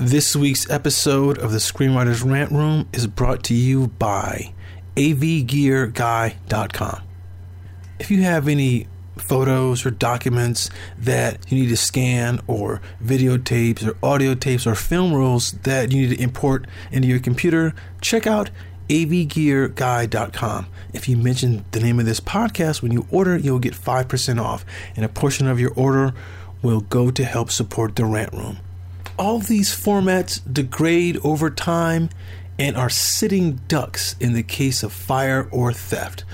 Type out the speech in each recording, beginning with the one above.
This week's episode of the Screenwriters Rant Room is brought to you by avgearguy.com. If you have any photos or documents that you need to scan or videotapes or audio tapes or film rolls that you need to import into your computer, check out avgearguy.com. If you mention the name of this podcast when you order, you'll get 5% off, and a portion of your order will go to help support the rant room all these formats degrade over time and are sitting ducks in the case of fire or theft.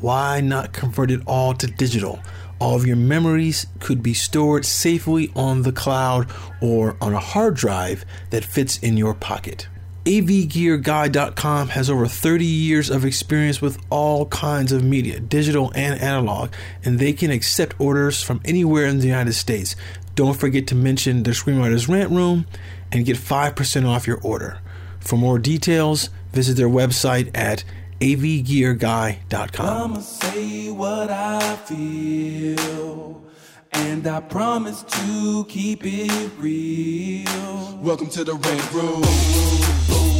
Why not convert it all to digital? All of your memories could be stored safely on the cloud or on a hard drive that fits in your pocket. AVGearGuy.com has over 30 years of experience with all kinds of media, digital and analog, and they can accept orders from anywhere in the United States. Don't forget to mention the Screenwriters Rant Room and get 5% off your order. For more details, visit their website at avgearguy.com. I'ma say what I feel, and I promise to keep it real. Welcome to the Rant Room.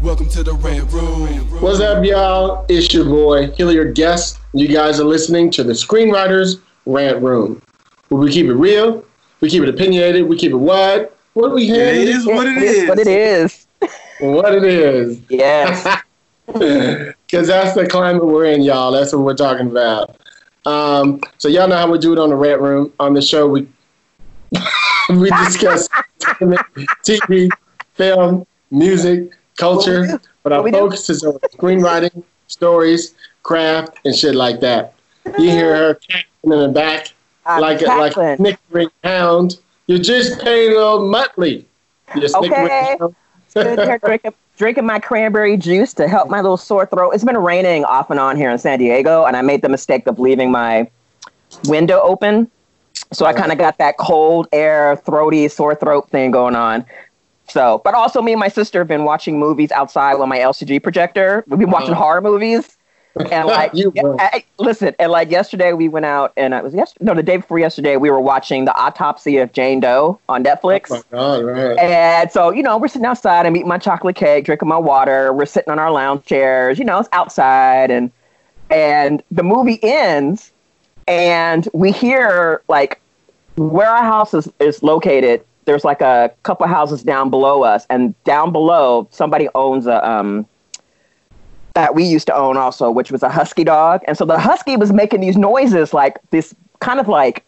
Welcome to the Rant Room. What's up, y'all? It's your boy, Hilliard Guest. You guys are listening to the Screenwriters Rant Room. Where we keep it real, we keep it opinionated, we keep it what? What do we have? It is what it is. What it is. What it is. Yes. Because that's the climate we're in, y'all. That's what we're talking about. Um, so y'all know how we do it on the Rant Room. On the show, we we discuss TV, film, music, culture, but our What we do? focus is on screenwriting, stories, craft, and shit like that. You hear her cackling in the back I'm like a, like a snickering hound. You're just paying a little Muttley. You're Okay. hound. Sitting here drinking, drinking my cranberry juice to help my little sore throat. It's been raining off and on here in San Diego, and I made the mistake of leaving my window open. So I uh-huh. kind of got that cold air, throaty, sore throat thing going on. So, but also me and my sister have been watching movies outside with my LCD projector. We've been watching uh-huh. horror movies. And like. I- listen, and like yesterday we went out and it was yesterday, no, the day before yesterday we were watching the autopsy of Jane Doe on Netflix. Oh my God, right. And so, you know, we're sitting outside. I'm eating my chocolate cake, drinking my water. We're sitting on our lounge chairs. You know, it's outside, and and the movie ends, and we hear like where our house is, is located. There's like a couple houses down below us, and down below somebody owns a um that we used to own also, which was a husky dog. And so the husky was making these noises like this kind of like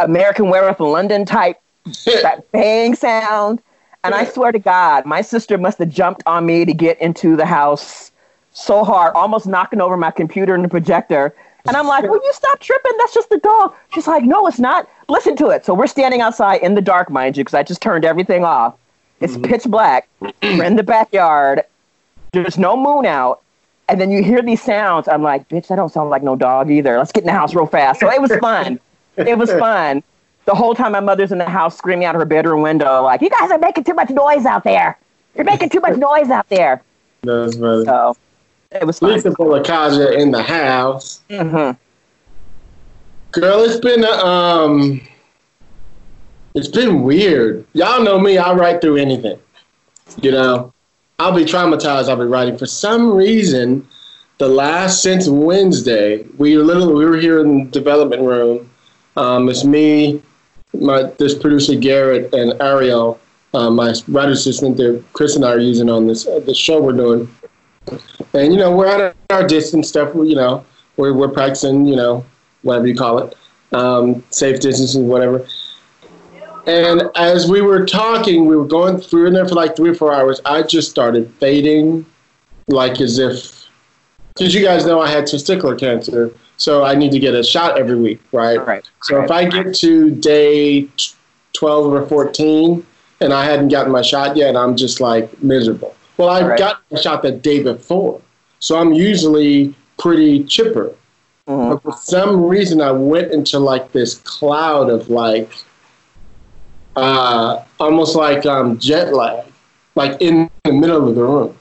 American Werewolf in London type that bang sound. And I swear to God, my sister must have jumped on me to get into the house so hard, almost knocking over my computer and the projector. And I'm like, will you stop tripping? That's just the dog. She's like, no, it's not. Listen to it. So we're standing outside in the dark, mind you, because I just turned everything off. It's pitch black. we're in the backyard. There's no moon out. And then you hear these sounds. I'm like, bitch, that don't sound like no dog either. Let's get in the house real fast. So it was fun. it was fun. The whole time my mother's in the house screaming out her bedroom window, like, you guys are making too much noise out there. You're making too much noise out there. That's funny. So it was fun. Lisa Bolekaja in the house. hmm Girl, it's been um, it's been weird. Y'all know me. I write through anything. You know, I'll be traumatized. I'll be writing. For some reason, the last since Wednesday, we literally we were here in the development room. Um, it's me, my this producer Garrett and Ariel, uh, my writer assistant that Chris and I are using on this uh, the show we're doing. And you know, we're at our distance stuff. You know, we're we're practicing. You know, whatever you call it, um, safe distancing, whatever. And as we were talking, we were going. We were in there for like three or four hours. I just started fading, like as if because you guys know I had testicular cancer, so I need to get a shot every week, right? Right. So right. if I get to day 12 or 14 and I hadn't gotten my shot yet, I'm just like miserable. Well, I Right. got my shot the day before, so I'm usually pretty chipper. Mhm. But for some reason, I went into like this cloud of like, uh, almost like um, jet lag, like in the middle of the room.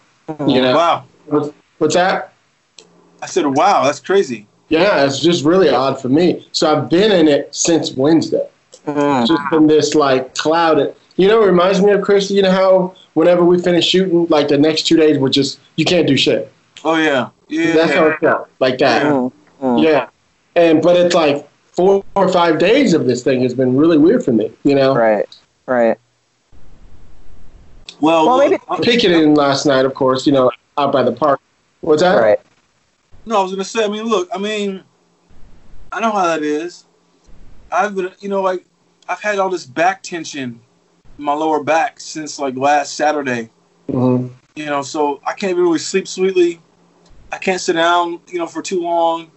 You know, Wow. what's, what's that? I said, wow, that's crazy. Yeah, it's just really odd for me. So I've been in it since Wednesday. Mhm. Just been this like cloud. You know, it reminds me of Chris. You know how whenever we finish shooting, like the next two days, we're just you can't do shit. Oh yeah. Yeah. That's how it felt, like that. Mhm. Mhm. Yeah, and but it's like four or five days of this thing has been really weird for me. You know, Right. Right. well, Well, maybe- I'm- picketing last night, of course. You know, out by the park. What's that? Right. No, I was gonna say. I mean, look. I mean, I know how that is. I've been, you know, like I've had all this back tension in my lower back since like last Saturday. hmm You know, so I can't really sleep sweetly. I can't sit down, you know, for too long.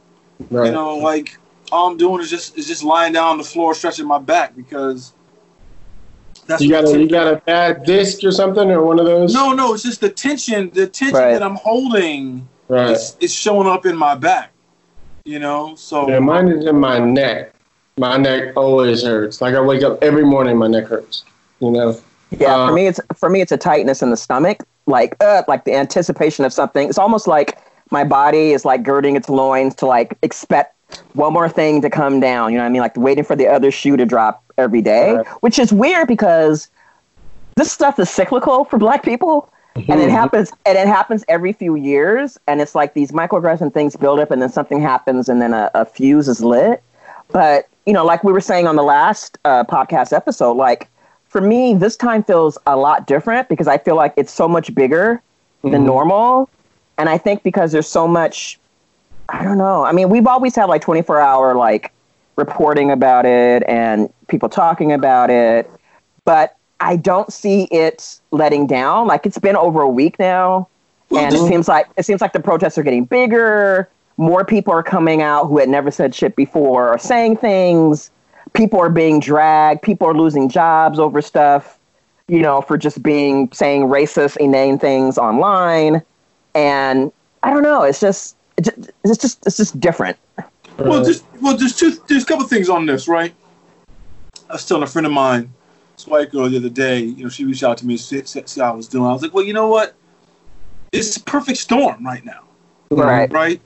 Right. You know, like all I'm doing is just is just lying down on the floor, stretching my back because that's you got a you got a bad disc or something or one of those? no, no, it's just the tension. The tension Right. that I'm holding Right. is, is showing up in my back. You know, so Yeah, mine is in my neck. My neck always hurts. Like I wake up every morning, my neck hurts. You know. Yeah, Uh, for me it's for me it's a tightness in the stomach, like uh, like the anticipation of something. It's almost like my body is like girding its loins to like expect one more thing to come down. You know what I mean? Like waiting for the other shoe to drop every day, Right. which is weird because this stuff is cyclical for Black people, and it Mhm. happens and it happens every few years, and it's like these microaggression things build up, and then something happens, and then a, a fuse is lit. But you know, like we were saying on the last uh, podcast episode, like for me, this time feels a lot different because I feel like it's so much bigger than Mhm. normal. And I think because there's so much, I don't know. I mean, we've always had like 24 hour like reporting about it and people talking about it, but I don't see it letting down. Like it's been over a week now, and it seems like it seems like the protests are getting bigger. More people are coming out who had never said shit before or saying things. People are being dragged. People are losing jobs over stuff, you know, for just being saying racist, inane things online. And I don't know. It's just it's just it's just, it's just different. Well, just well, there's two. There's a couple things on this, right? I was telling a friend of mine, this white girl, the other day. You know, she reached out to me, see, see see how I was doing. I was like, well, you know what? It's a perfect storm right now, Right. right?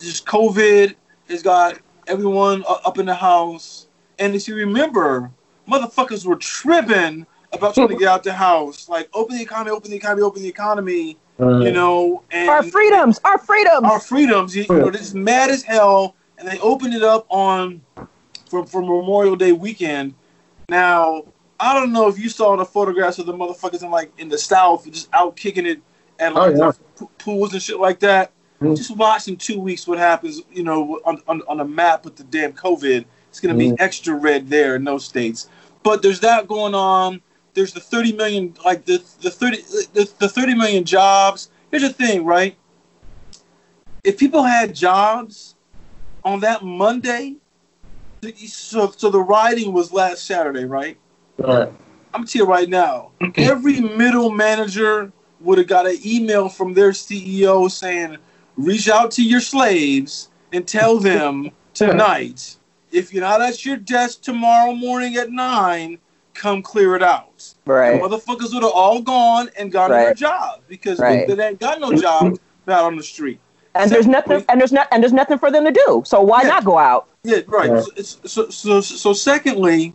Just COVID has got everyone up in the house, and if you remember, motherfuckers were tripping about trying to get out the house, like open the economy, open the economy, open the economy. You know, and Our freedoms, our freedoms. our freedoms. You, you know, they're just mad as hell, and they opened it up on for, for Memorial Day weekend. Now, I don't know if you saw the photographs of the motherfuckers in like in the South just out kicking it at like Oh, yeah. p- pools and shit like that. Mhm. Just watch in two weeks what happens. You know, on on, on a map with the damn COVID, it's gonna be Mhm. extra red there in those states. But there's that going on. There's the 30 million, like the the 30 the, the 30 million jobs. Here's the thing, right? If people had jobs on that Monday, so so the rioting was last Saturday, right? Right. I'm gonna tell you right now, every middle manager would have got an email from their CEO saying, "Reach out to your slaves and tell them tonight, if you're not at your desk tomorrow morning at nine, come clear it out." right. The motherfuckers would have all gone and gone to their Right. job because Right. they, they ain't got no job out on the street. And there's nothing and there's not and there's nothing for them to do. So why Yeah. not go out? Yeah, right. Right. So, so, so, so, secondly,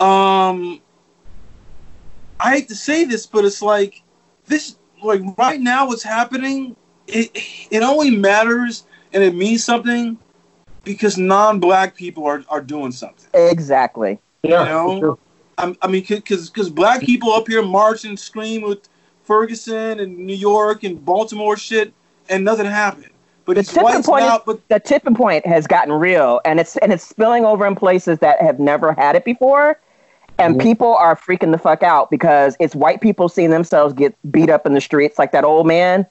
um, I hate to say this, but it's like this, like right now, what's happening, it it only matters and it means something because non-black people are, are doing something. Exactly. Yeah. You know? sure. I'm, I mean, because because black people up here march and scream with Ferguson and New York and Baltimore shit, and nothing happened. But The it's tipping whites point is- but The tipping point has gotten real and it's and it's spilling over in places that have never had it before. And Mhm. people are freaking the fuck out because it's white people seeing themselves get beat up in the streets like that old man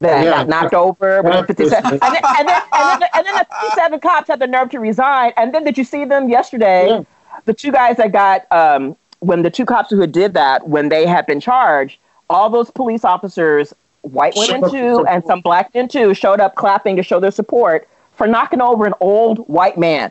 that Yeah. got knocked over with Yeah. And then, and, then, and, then, and then the 57 cops had the nerve to resign. And then did you see them yesterday? Yeah. The two guys that got, um, when the two cops who did that, when they had been charged, all those police officers, white women too, and some black men too, showed up clapping to show their support for knocking over an old white man.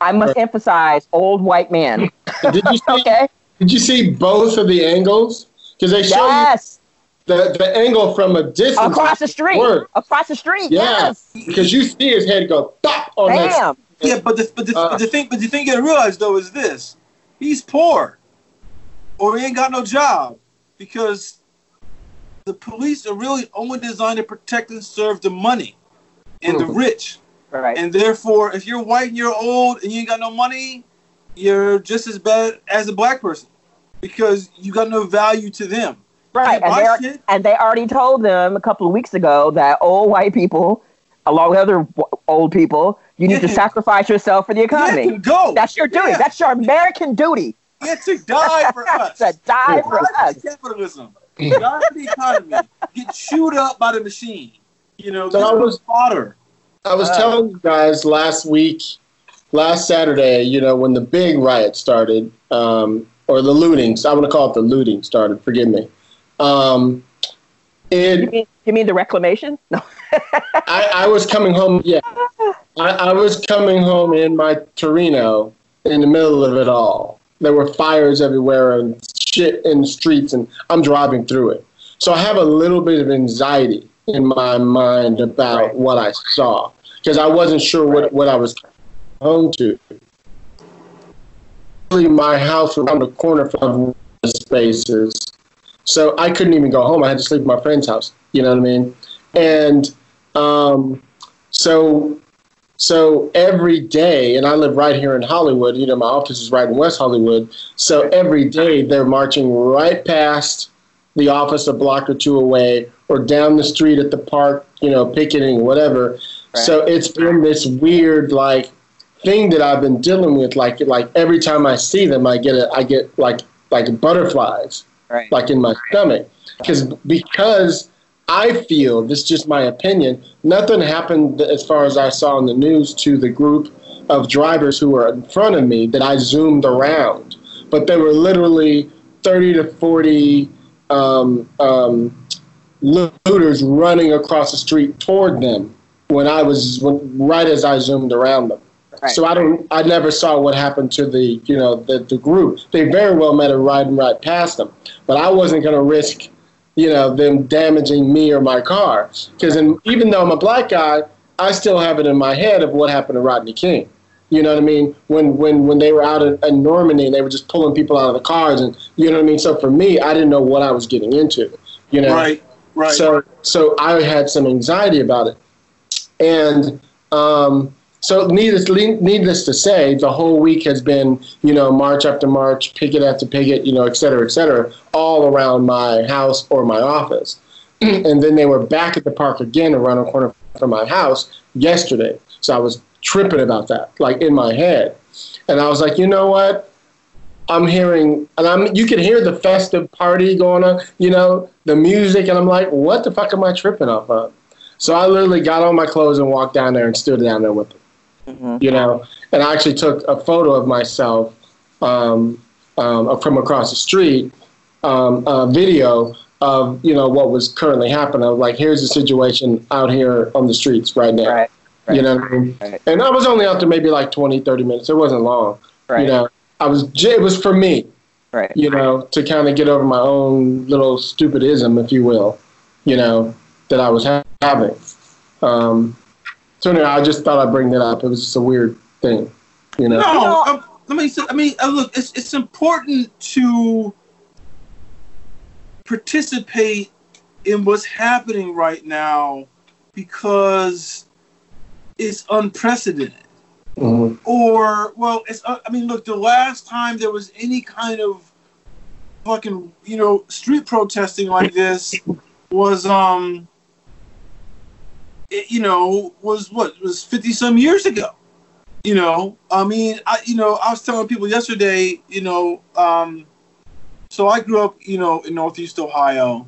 I must emphasize, old white man. Did you see? Okay? Did you see both of the angles? Because they show Yes. you the, the angle from a distance. Across the street. Word. Across the street. Yeah. Yes. Because you see his head go on that. Yeah, but the but the, Uh. but the thing but the thing you gotta realize though is this: he's poor, or he ain't got no job, because the police are really only designed to protect and serve the money and the Mhm. rich, Right. and therefore, if you're white and you're old and you ain't got no money, you're just as bad as a black person, because you got no value to them. Right, and they are, and they already told them a couple of weeks ago that old white people, along with other w- old people, you need to sacrifice yourself for the Yeah, economy. to go. That's your duty. Yeah. That's your American duty. Yeah, to die for us. to die for us. capitalism. Die for the economy. Get chewed up by the machine. You know, So I was- was fodder. I was Uh. telling you guys last week, last Saturday, you know, when the big riot started, um, or the lootings, I want to call it the looting started, forgive me. Um, You it, mean, you mean the reclamation? No. I, I was coming home, yeah. I, I was coming home in my Torino in the middle of it all. There were fires everywhere and shit in the streets, and I'm driving through it. So I have a little bit of anxiety in my mind about Right. what I saw because I wasn't sure what, what I was home to. My house was around the corner from the spaces, so I couldn't even go home. I had to sleep at my friend's house. You know what I mean? And um, so so every day, and I live right here in Hollywood. You know, my office is right in West Hollywood. So every day they're marching right past the office a block or two away, or down the street at the park. You know, picketing, whatever. So it's been this weird like thing that I've been dealing with. Like like every time I see them, I get a, I get like like butterflies Right. like in my stomach because because I feel this is just my opinion. Nothing happened as far as I saw in the news to the group of drivers who were in front of me that I zoomed around, but there were literally thirty to forty um, um, looters running across the street toward them when I was when, right as I zoomed around them. Right. So I don't. I never saw what happened to the you know the, the group. They very well might have riding right past them, but I wasn't going to risk you know them damaging me or my car because even though I'm a black guy, I still have it in my head of what happened to Rodney King. You know what I mean? When when when they were out in, in Normandie and they were just pulling people out of the cars and you know what I mean. So for me, I didn't know what I was getting into. You know, Right, right. so so I had some anxiety about it, and um, so needless needless to say, the whole week has been you know march after march, picket after picket, you know, et cetera, et cetera, all around my house or my office, and then they were back at the park again around the corner from my house yesterday. So I was tripping about that, like in my head, and I was like, you know what? I'm hearing, and I'm you can hear the festive party going on, you know, the music, and I'm like, what the fuck am I tripping off of? So I literally got on my clothes and walked down there and stood down there with them, Mhm. you know, and I actually took a photo of myself um, um, from across the street, um, a video of you know what was currently happening. Like, here's the situation out here on the streets right now. Right. You know what I mean? Right. And I was only out there maybe like 20, 30 minutes. It wasn't long. Right. You know, I was. It was for me Right. you know, to kind of get over my own little stupidism, if you will, you know, that I was ha- having. Um, so anyway, I just thought I'd bring that up. It was just a weird thing, you know. No, um, I mean, so- I mean, uh, look, it's it's important to participate in what's happening right now because it's unprecedented. Mhm. Or, well, it's. uh, I mean, look, the last time there was any kind of fucking, you know, street protesting like this was, um, it, you know, was what was fifty some years ago. You know, I mean, I, you know, I was telling people yesterday, you know, um, so I grew up, you know, in Northeast Ohio,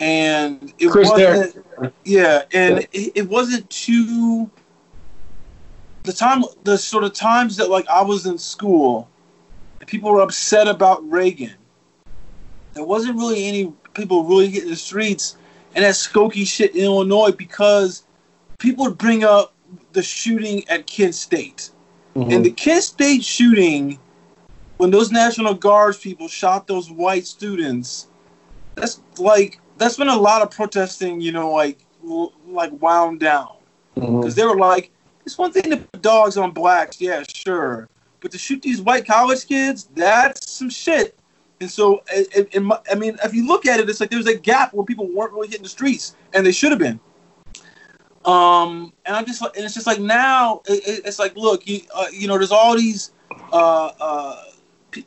and it Chris wasn't. Yeah, and it, it wasn't too. The time, the sort of times that like I was in school, people were upset about Reagan. There wasn't really any people really hitting the streets and that Skokie shit in Illinois because people would bring up the shooting at Kent State. Mm-hmm. And the Kent State shooting, when those National Guards people shot those white students, that's like that's been a lot of protesting, you know, like like wound down mm-hmm. because they were like, it's one thing to put dogs on blacks, yeah, sure, but to shoot these white college kids, that's some shit. And so, it, it, it I mean, if you look at it, it's like there's a gap where people weren't really hitting the streets, and they should have been. Um, and I'm just and it's just like now, it, it- it's like, look, you, uh, you know, there's all these, uh, uh,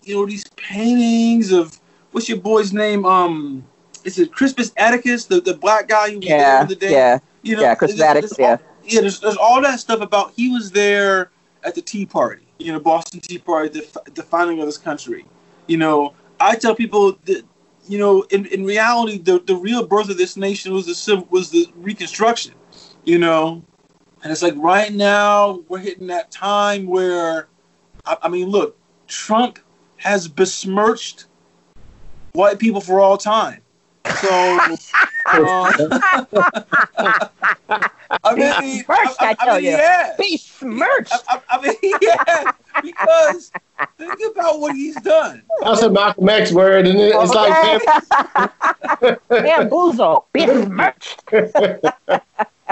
you know, these paintings of what's your boy's name? Um, is it Crispus Atticus, the, the black guy who was Yeah, the day? yeah, You know, yeah. Chris there's- Atticus, there's yeah. all- yeah, there's, there's all that stuff about he was there at the Tea Party, you know, Boston Tea Party, the, the founding of this country. You know, I tell people that, you know, in, in reality, the, the real birth of this nation was the was the Reconstruction. You know, and it's like right now we're hitting that time where, I, I mean, look, Trump has besmirched white people for all time. So, uh, I mean, Besmirched, I tell mean, you. yeah. Besmirched. I, I, I mean, yeah, because think about what he's done. That's a Malcolm X word, and it? it's like Bamboozle. Be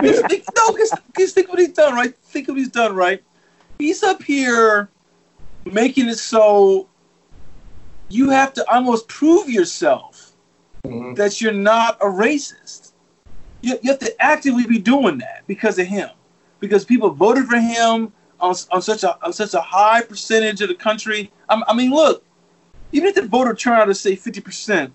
think, no, because think what he's done, right? Think what he's done, right? He's up here making it so you have to almost prove yourself Mhm. that you're not a racist. You, you have to actively be doing that because of him, because people voted for him on, on such a on such a high percentage of the country. I, I mean, look, even if the voter turnout is say fifty percent,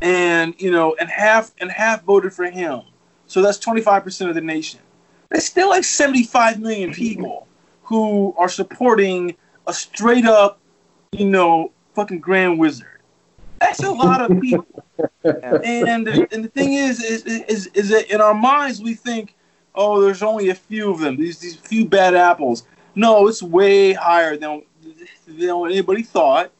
and you know, and half and half voted for him, so that's twenty five percent of the nation. There's still like seventy five million people who are supporting a straight up, you know, fucking grand wizard. That's a lot of people. and and the thing is, is is is that in our minds we think, oh, there's only a few of them. These these few bad apples. No, it's way higher than than what anybody thought.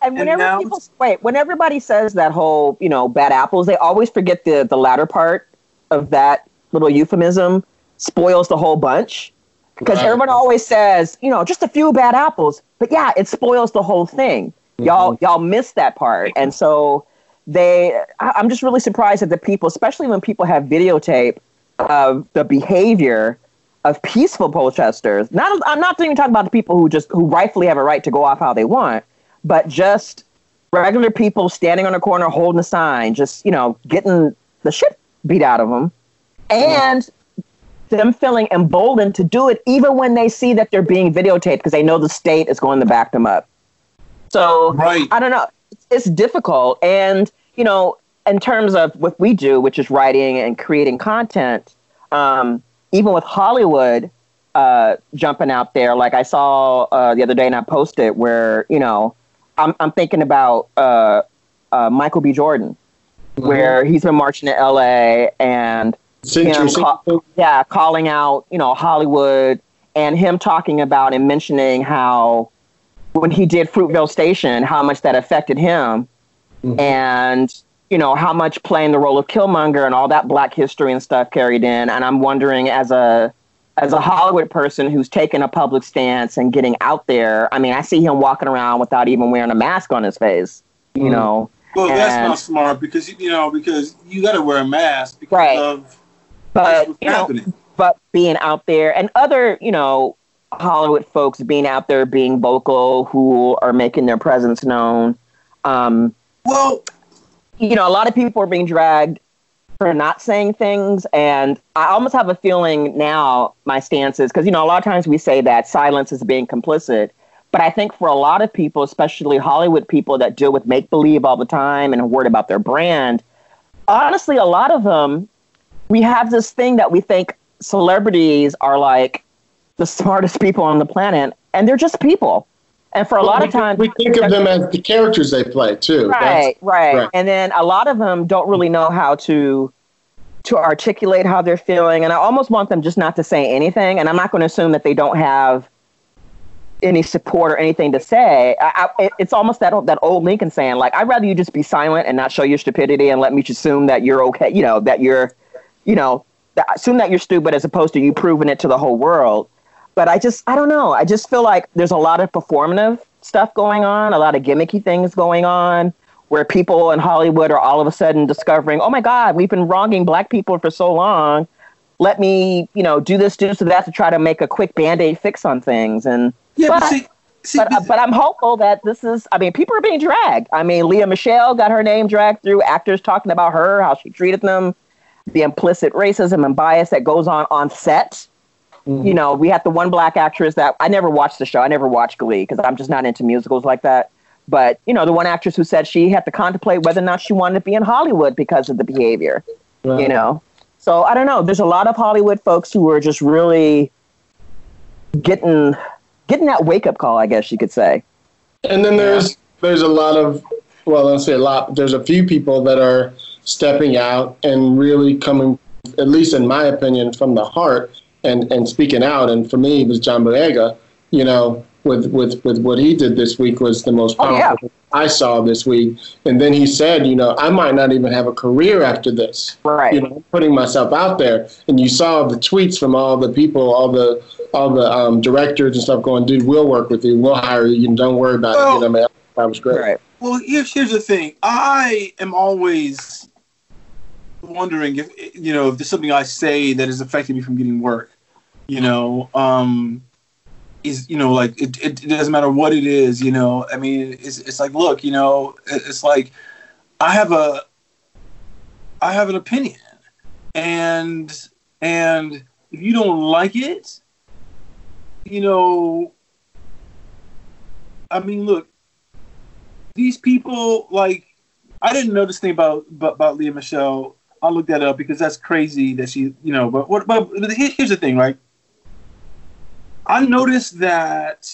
And And whenever now people wait, when everybody says that whole, you know, bad apples, they always forget the the latter part of that little euphemism spoils the whole bunch. Because Right. everyone always says, you know, just a few bad apples. But yeah, it spoils the whole thing. Mm-hmm. Y'all y'all miss that part. And so they I- I'm just really surprised that the people, especially when people have videotape of the behavior of peaceful protesters. Not I'm not even talking about the people who just who rightfully have a right to go off how they want, but just regular people standing on a corner holding a sign, just you know, getting the shit beat out of them, and them feeling emboldened to do it even when they see that they're being videotaped because they know the state is going to back them up. So Right. I don't know. It's, it's difficult, and you know, in terms of what we do, which is writing and creating content, um, even with Hollywood uh, jumping out there, like I saw uh, the other day, and I posted where you know, I'm I'm thinking about uh, uh, Michael B. Jordan, where he's been marching to L.A. and Century, ca- yeah, calling out, you know, Hollywood and him talking about and mentioning how when he did Fruitvale Station, how much that affected him and, you know, how much playing the role of Killmonger and all that black history and stuff carried in. And I'm wondering as a as a Hollywood person who's taken a public stance and getting out there, I mean, I see him walking around without even wearing a mask on his face, you Mhm. know. Well, that's not smart because you know because you got to wear a mask because Right. of But, what's you know, happening. but being out there and other, you know, Hollywood folks being out there, being vocal, who are making their presence known. Um, Well, you know, a lot of people are being dragged for not saying things, and I almost have a feeling now. My stance is because you know a lot of times we say that silence is being complicit, but I think for a lot of people, especially Hollywood people that deal with make believe all the time and are worried about their brand, honestly, a lot of them, we have this thing that we think celebrities are like the smartest people on the planet, and they're just people. And for a lot of times, we think of them as the characters they play too. Right, right, right. And then a lot of them don't really know how to to articulate how they're feeling, and I almost want them just not to say anything. And I'm not going to assume that they don't have any support or anything to say. I, I, it's almost that that old Lincoln saying, like, I'd rather you just be silent and not show your stupidity and let me assume that you're okay. You know that you're, you know, that, assume that you're stupid as opposed to you proving it to the whole world. But I just, I don't know. I just feel like there's a lot of performative stuff going on, a lot of gimmicky things going on, where people in Hollywood are all of a sudden discovering, oh my God, we've been wronging black people for so long. Let me, you know, do this, do so that to try to make a quick band aid fix on things. And Yeah, but, but, see, see, but, uh, but I'm hopeful that this is, I mean, people are being dragged. I mean, Lea Michele got her name dragged through actors talking about her, how she treated them, the implicit racism and bias that goes on on set. You know, we had the one black actress that I never watched the show. I never watched Glee because I'm just not into musicals like that. But, you know, the one actress who said she had to contemplate whether or not she wanted to be in Hollywood because of the behavior, you know? So I don't know. There's a lot of Hollywood folks who are just really getting getting that wake up call, I guess you could say. And then there's there's a lot of well, let's say a lot. There's a few people that are stepping out and really coming, at least in my opinion, from the heart and and speaking out. And for me, it was John Boyega. You know, with with with what he did this week was the most Oh, powerful yeah. I saw this week. And then he said, you know, I might not even have a career after this. Right. You know, putting myself out there. And you saw the tweets from all the people, all the all the um, directors and stuff going, dude, we'll work with you, we'll hire you, and don't worry about Well- it. You know, man, that was great. Right. Well, here's here's the thing. I am always wondering if you know if there's something I say that has affected me from getting work. You know, um, is you know like it, it, it doesn't matter what it is. You know, I mean, it's it's like look, you know, it's like I have a I have an opinion, and and if you don't like it, you know, I mean, look, these people like I didn't know this thing about about, about Lea Michele. I'll look that up because that's crazy that she, you know. But what? But here's the thing, right? I noticed that,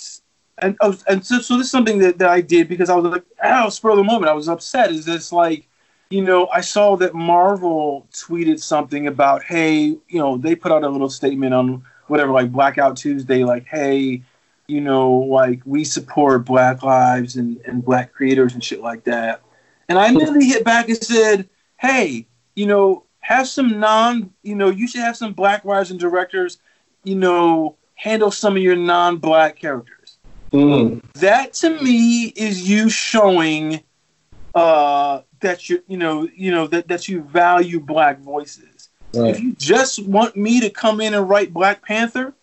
and oh, and so, so this is something that, that I did because I was like, oh, spur of the moment, I was upset. Is this like, you know, I saw that Marvel tweeted something about, hey, you know, they put out a little statement on whatever, like Blackout Tuesday, like, hey, you know, like we support Black lives and, and Black creators and shit like that. And I immediately hit back and said, hey, you know, have some non, you know, you should have some Black writers and directors, you know, handle some of your non Black characters. Mm. That to me is you showing uh, that you, you know, you know that, that you value Black voices. Right. If you just want me to come in and write Black Panther,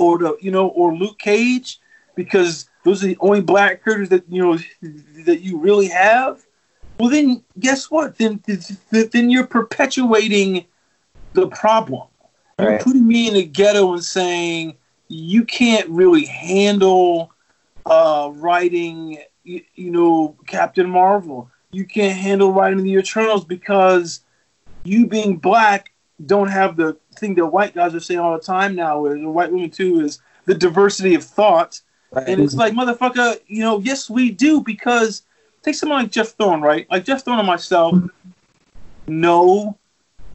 or the you know or Luke Cage because those are the only black characters that you know that you really have. Well, then guess what? Then then you're perpetuating the problem. You're Right. putting me in a ghetto and saying you can't really handle uh, writing, you, you know, Captain Marvel. You can't handle writing the Eternals because you being black don't have the thing that white guys are saying all the time now, where the white women too is the diversity of thought. And it's like, motherfucker, you know, yes, we do because take someone like Geoff Thorne, right? Like Geoff Thorne and myself know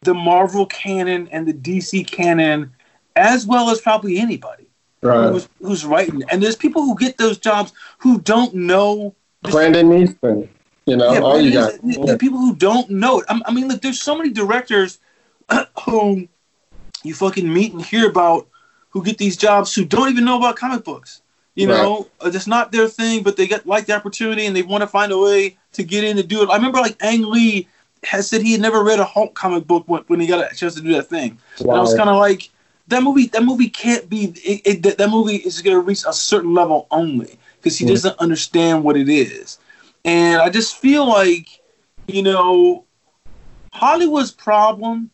the Marvel canon and the DC canon as well as probably anybody Right. who's, who's writing. And there's people who get those jobs who don't know. Brandon Easton. You know, Yeah, all you got. are people who don't know it. I, I mean, look, there's so many directors who you fucking meet and hear about who get these jobs who don't even know about comic books. You Right. know, uh, it's not their thing, but they get like the opportunity and they want to find a way to get in to do it. I remember like Ang Lee has said he had never read a Hulk comic book when, he got a chance to do that thing. And I was kind of like, that movie. That movie can't be. It, it, that, that movie is going to reach a certain level only because he Yeah. doesn't understand what it is. And I just feel like, you know, Hollywood's problem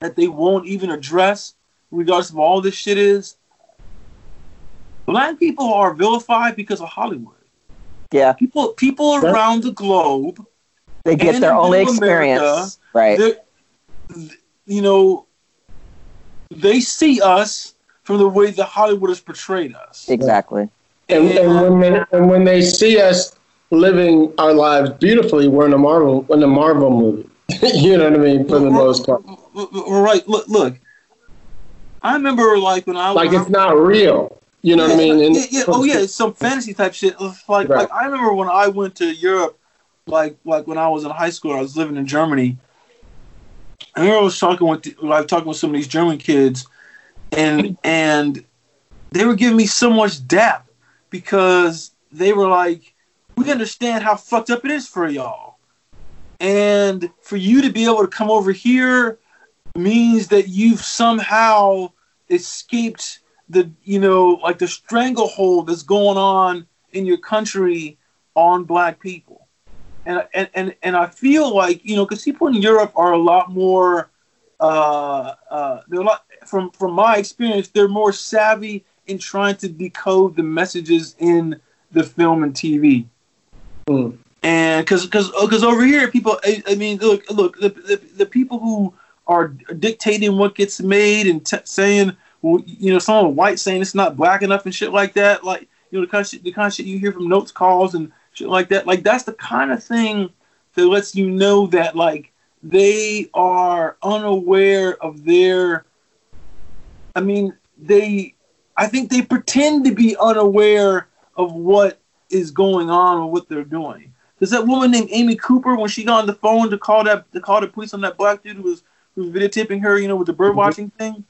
that they won't even address, regardless of all this shit, is black people are vilified because of Hollywood. Yeah, People, people around the globe they get their in only middle experience. America, right. you know, they see us from the way that Hollywood has portrayed us. Exactly. And, and uh, when they and when they see us living our lives beautifully, we're in a Marvel in a Marvel movie. you know what I mean? For the most part, right? Look, look. I remember like when I like when it's not real. You know yeah, what I mean? And- yeah, yeah, oh yeah, it's some fantasy type shit. Like, Right. like I remember when I went to Europe, like like when I was in high school, I was living in Germany. I remember I was talking with the, like talking with some of these German kids, and and they were giving me so much dap because they were like, "We understand how fucked up it is for y'all, and for you to be able to come over here means that you've somehow escaped the you know like the stranglehold that's going on in your country on black people and and and, and i feel like you know because people in europe are a lot more uh uh they're a lot from from my experience they're more savvy in trying to decode the messages in the film and tv Hmm. and because because because over here people I, I mean look look the, the the people who are dictating what gets made and t- saying you know, someone white saying it's not black enough and shit like that. Like, you know, the kind of shit, the kind of shit you hear from notes calls and shit like that. Like, that's the kind of thing that lets you know that like they are unaware of their. I mean, they. I think they pretend to be unaware of what is going on or what they're doing. There's that woman named Amy Cooper when she got on the phone to call that to call the police on that black dude who was who was videotaping her, you know, with the bird mm-hmm. watching thing.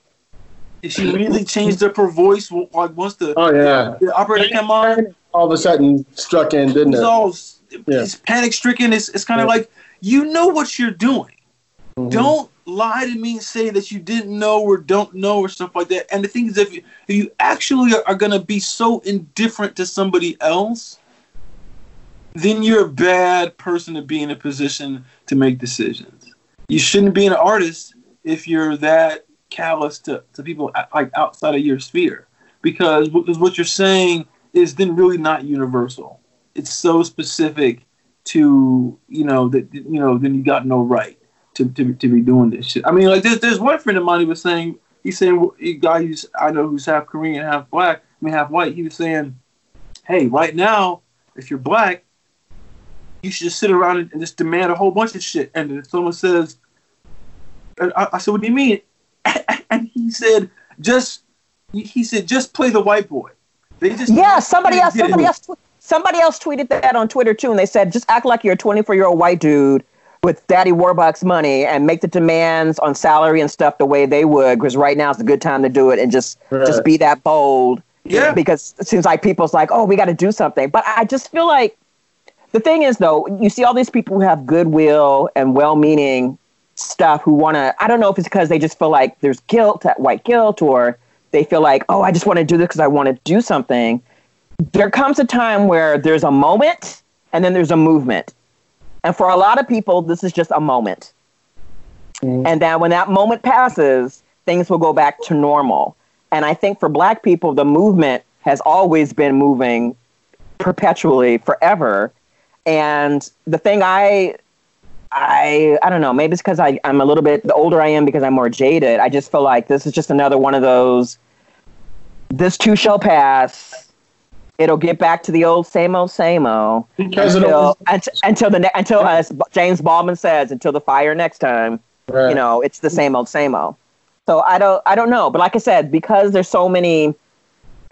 And she immediately changed up her voice like once the, oh yeah, the operator came on. All of a sudden struck in, didn't it? all Yeah. it's panic stricken. It's it's kind of Yeah. like you know what you're doing. Mhm. Don't lie to me and say that you didn't know or don't know or stuff like that. And the thing is, if you, if you actually are, are going to be so indifferent to somebody else, then you're a bad person to be in a position to make decisions. You shouldn't be an artist if you're that callous to, to people like outside of your sphere, because what, 'cause what you're saying is then really not universal. It's so specific to you know that you know then you got no right to, to, to be doing this shit. I mean, like there's there's one friend of mine who was saying he's saying a guy who's I know who's half Korean, half black, I mean half white. He was saying, hey, right now if you're black, you should just sit around and, just demand a whole bunch of shit. And then someone says, and I, I said, what do you mean? And he said, just he said just play the white boy. They just Yeah, somebody else, somebody else, tw- somebody else tweeted that on Twitter too, and they said, just act like you're a 24 year old white dude with Daddy Warbucks money and make the demands on salary and stuff the way they would, because right now is a good time to do it, and just Right. just be that bold. Yeah. Because it seems like people's like, oh, we got to do something, but I just feel like the thing is though, you see all these people who have goodwill and well-meaning stuff who want to. I don't know if it's because they just feel like there's guilt, that white guilt, or they feel like, oh, I just want to do this because I want to do something. There comes a time where there's a moment and then there's a movement. And for a lot of people, this is just a moment. Mhm. And then when that moment passes, things will go back to normal. And I think for black people, the movement has always been moving perpetually, forever. And the thing I I I don't know, maybe it's because I I'm a little bit the older I am because I'm more jaded. I just feel like this is just another one of those. This too shall pass. It'll get back to the old same old same old Because until until, until the ne- until uh, as James Baldwin says until the fire next time. right. You know, it's the same old same old. So I don't I don't know, but like I said, because there's so many.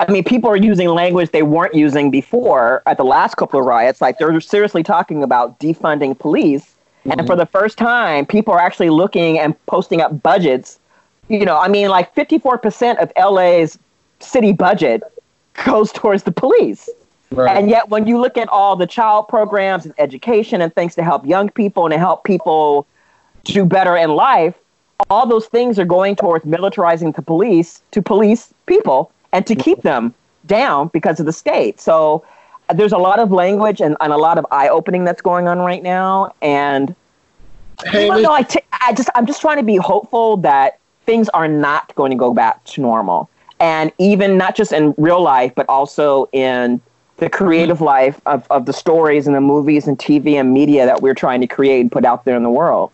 I mean, people are using language they weren't using before at the last couple of riots. Like they're seriously talking about defunding police, and mm-hmm. for the first time, people are actually looking and posting up budgets. You know, I mean, like 54% of LA's city budget goes towards the police. right. And yet, when you look at all the child programs and education and things to help young people and to help people do better in life, all those things are going towards militarizing the police to police people and to keep them down because of the state. So there's a lot of language and, and a lot of eye opening that's going on right now. And Hey, even Miss- though I, t- I just I'm just trying to be hopeful that things are not going to go back to normal, and even not just in real life, but also in the creative life of, of the stories and the movies and TV and media that we're trying to create and put out there in the world.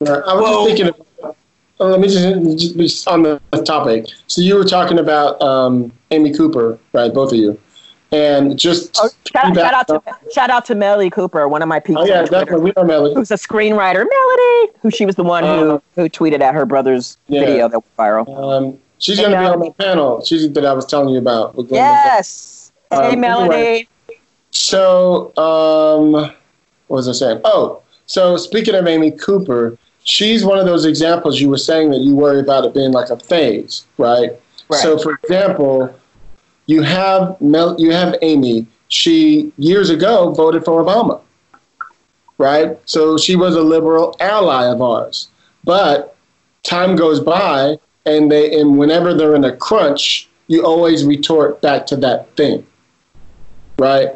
I was Well- just thinking. Of, uh, let me just, just on the topic. So you were talking about um, Amy Cooper, right? Both of you, And just Oh, shout, shout out to shout out to Melody Cooper, one of my people. Oh yeah, definitely. We know Melly. who's a screenwriter. Melody, who she was the one Uh, who who tweeted at her brother's yeah. video that went viral. Um, she's going to be on my panel. She's that I was telling you about. Yes. Hey, Um, Melody. anyway. So, um, what was I saying? Oh, so speaking of Amy Cooper, she's one of those examples you were saying that you worry about it being like a phase, right? Right. So, for example, you have Mel, you have Amy. She years ago voted for Obama, right? So she was a liberal ally of ours. But time goes by, and they and whenever they're in a crunch, you always retort back to that thing, right?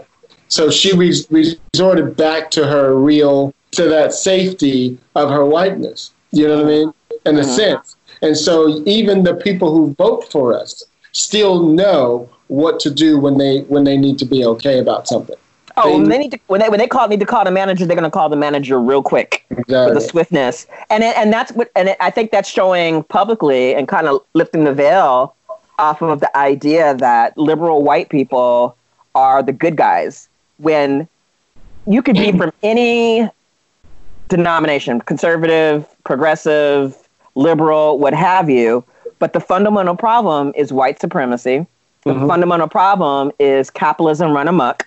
So she res- resorted back to her real, to that safety of her whiteness. You know what I mean? In a mm-hmm. sense. And so even the people who vote for us still know what to do when they when they need to be okay about something. Oh, They- when they need to when they when they call need to call the manager, they're going to call the manager real quick with the swiftness, and it, and that's what and it, I think that's showing publicly and kind of lifting the veil off of the idea that liberal white people are the good guys when you could be from any denomination, conservative, progressive, liberal, what have you, but the fundamental problem is white supremacy. The mm-hmm. fundamental problem is capitalism run amok.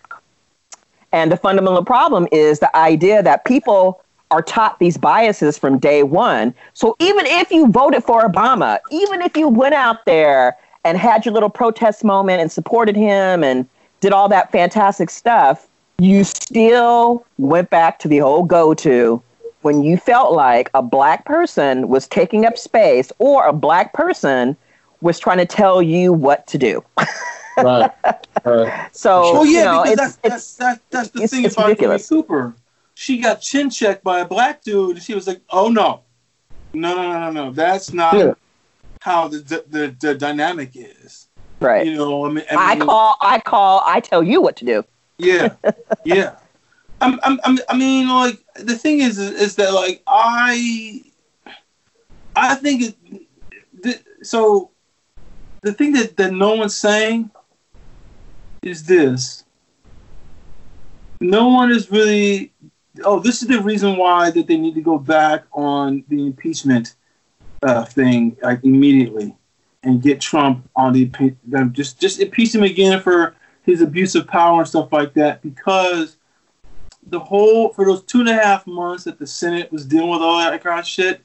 And the fundamental problem is the idea that people are taught these biases from day one. So even if you voted for Obama, even if you went out there and had your little protest moment and supported him and did all that fantastic stuff, you still went back to the old go to when you felt like a black person was taking up space or a black person was trying to tell you what to do. right. right. So, Well, yeah, you know, because it's, that's, that's, that's, that's the it's- thing it's about Amy ridiculous. Cooper. She got chin checked by a black dude, and she was like, "Oh no, no, no, no, no, no. That's not Yeah. how the, the the the dynamic is." right. You know, I mean, I mean, call, I call, I tell you what to do. Yeah, yeah. I'm, I'm, I'm, I mean, like the thing is, is, is that like I, I think it. The, so, the thing that that no one's saying is this. No one is really. Oh, this is the reason why that they need to go back on the impeachment uh, thing like immediately and get Trump on the just just impeach him again for his abuse of power and stuff like that because the whole for those two and a half months that the Senate was dealing with all that kind of shit,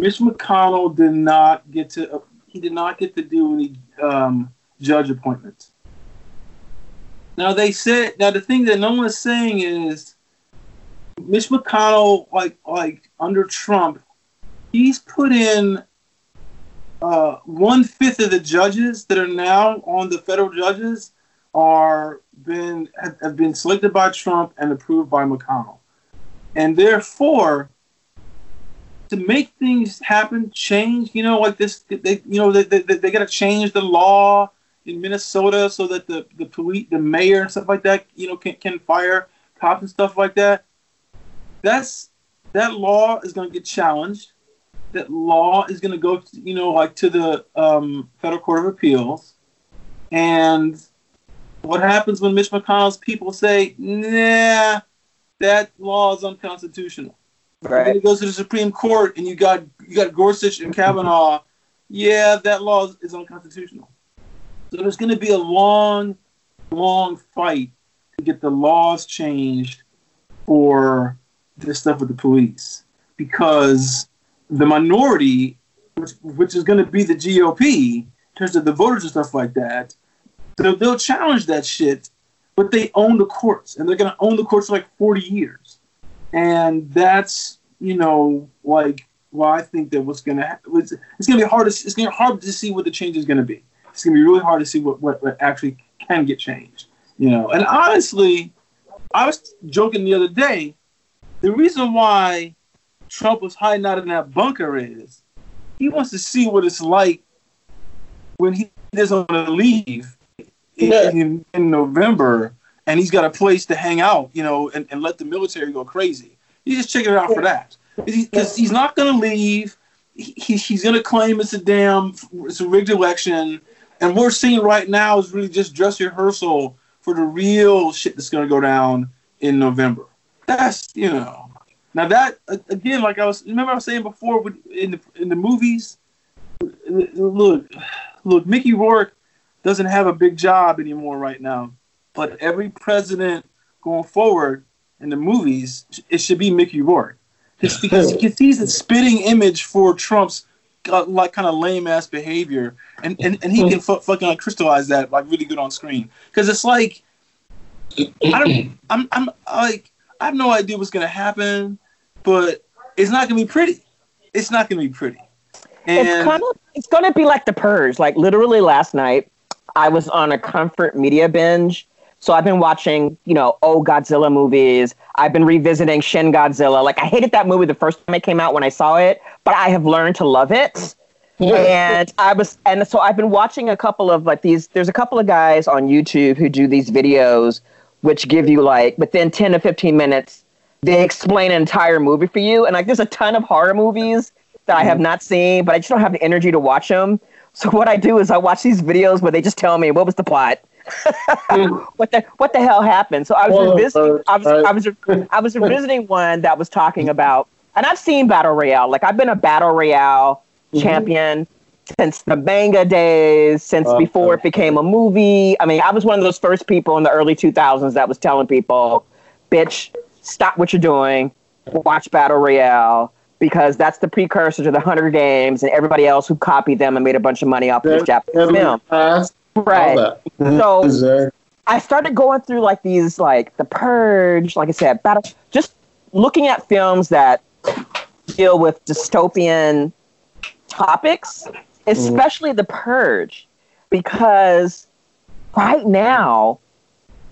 Mitch McConnell did not get to he did not get to do any um, judge appointments. Now they said now the thing that no one is saying is Mitch McConnell like like under Trump, he's put in uh, one fifth of the judges that are now on the federal judges are been have, have been selected by Trump and approved by McConnell, and therefore to make things happen, change, you know, like this, they, you know, they, they, they got to change the law in Minnesota so that the the police, the mayor and stuff like that, you know, can can fire cops and stuff like that. That's that law is going to get challenged. That law is going to go, you know, like to the um, federal court of appeals, and what happens when Mitch McConnell's people say, "Nah, that law is unconstitutional"? And then it goes to the Supreme Court, and you got you got Gorsuch and Kavanaugh. Yeah, that law is, is unconstitutional. So there's going to be a long, long fight to get the laws changed for this stuff with the police because the minority, which, which is going to be the GOP, in terms of the voters and stuff like that, they'll, they'll challenge that shit, but they own the courts, and they're going to own the courts for like 40 years and that's you know like why I think that what's gonna ha- it's, it's gonna be hard to it's gonna be hard to see what the change is gonna be. It's gonna be really hard to see what, what, what actually can get changed. You know, and honestly, I was joking the other day. The reason why Trump was hiding out in that bunker is he wants to see what it's like when he doesn't want to leave in, in November and he's got a place to hang out, you know, and, and let the military go crazy. He's just checking it out for that because he's not going to leave. He, he- he's going to claim it's a damn it's a rigged election, and we're seeing right now is really just dress rehearsal for the real shit that's going to go down in November. That's you know. Now that again, like I was remember I was saying before in the in the movies. Look, look, Mickey Rourke doesn't have a big job anymore right now, but every president going forward in the movies, it should be Mickey Rourke. It's because, he's a spitting image for Trump's uh, like kind of lame ass behavior, and, and, and he can fucking like crystallize that like really good on screen. Because it's like I don't, I'm I'm like I have no idea what's gonna happen, but it's not gonna be pretty. It's not gonna be pretty. And it's kind of it's gonna be like the purge. Like literally last night, I was on a comfort media binge so I've been watching, you know, old Godzilla movies. I've been revisiting Shin Godzilla. Like I hated that movie the first time it came out when I saw it, but I have learned to love it. and I was, and so I've been watching a couple of like these. There's a couple of guys on YouTube who do these videos, which give you like within 10 to 15 minutes, they explain an entire movie for you. And like, there's a ton of horror movies that I have mm-hmm. not seen, but I just don't have the energy to watch them. So what I do is I watch these videos where they just tell me what was the plot what the what the hell happened? So I was revisiting. I was, I was I was revisiting one that was talking about, and I've seen battle royale. Like I've been a battle royale mm-hmm. champion since the manga days, since uh, before it became a movie. I mean, I was one of those first people in the early 2000s that was telling people, "Bitch, stop what you're doing, watch battle royale." Because that's the precursor to the Hunger Games and everybody else who copied them and made a bunch of money off of this Japanese film. Past Right. So I started going through like these like The Purge, like I said, battle just looking at films that deal with dystopian topics, especially mm. The Purge, because right now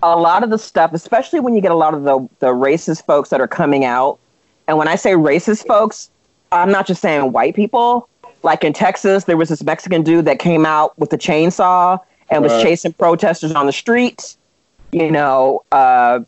a lot of the stuff, especially when you get a lot of the, the racist folks that are coming out, and when I say racist folks, I'm not just saying white people. Like in Texas, there was this Mexican dude that came out with a chainsaw and was right. chasing protesters on the streets. You know, uh,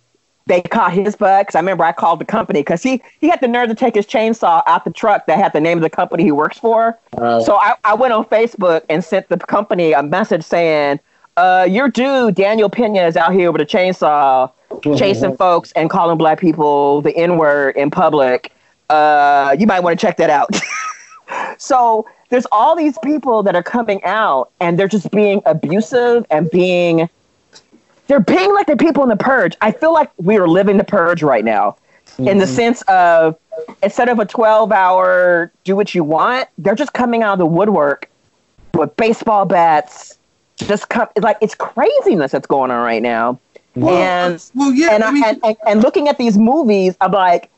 they caught his butt because I remember I called the company because he he had the nerve to take his chainsaw out the truck that had the name of the company he works for. So I, I went on Facebook and sent the company a message saying, uh, "Your dude Daniel Pena is out here with a chainsaw, chasing folks and calling black people the N word in public. Uh, you might want to check that out." so there's all these people that are coming out and they're just being abusive and being they're being like the people in the purge. I feel like we are living the purge right now. Mm-hmm. In the mm-hmm. sense of instead of a 12 hour do what you want, they're just coming out of the woodwork with baseball bats. Just come like it's craziness that's going on right now. Well, and well, yeah, and, I mean, and, and, and looking at these movies, I'm like,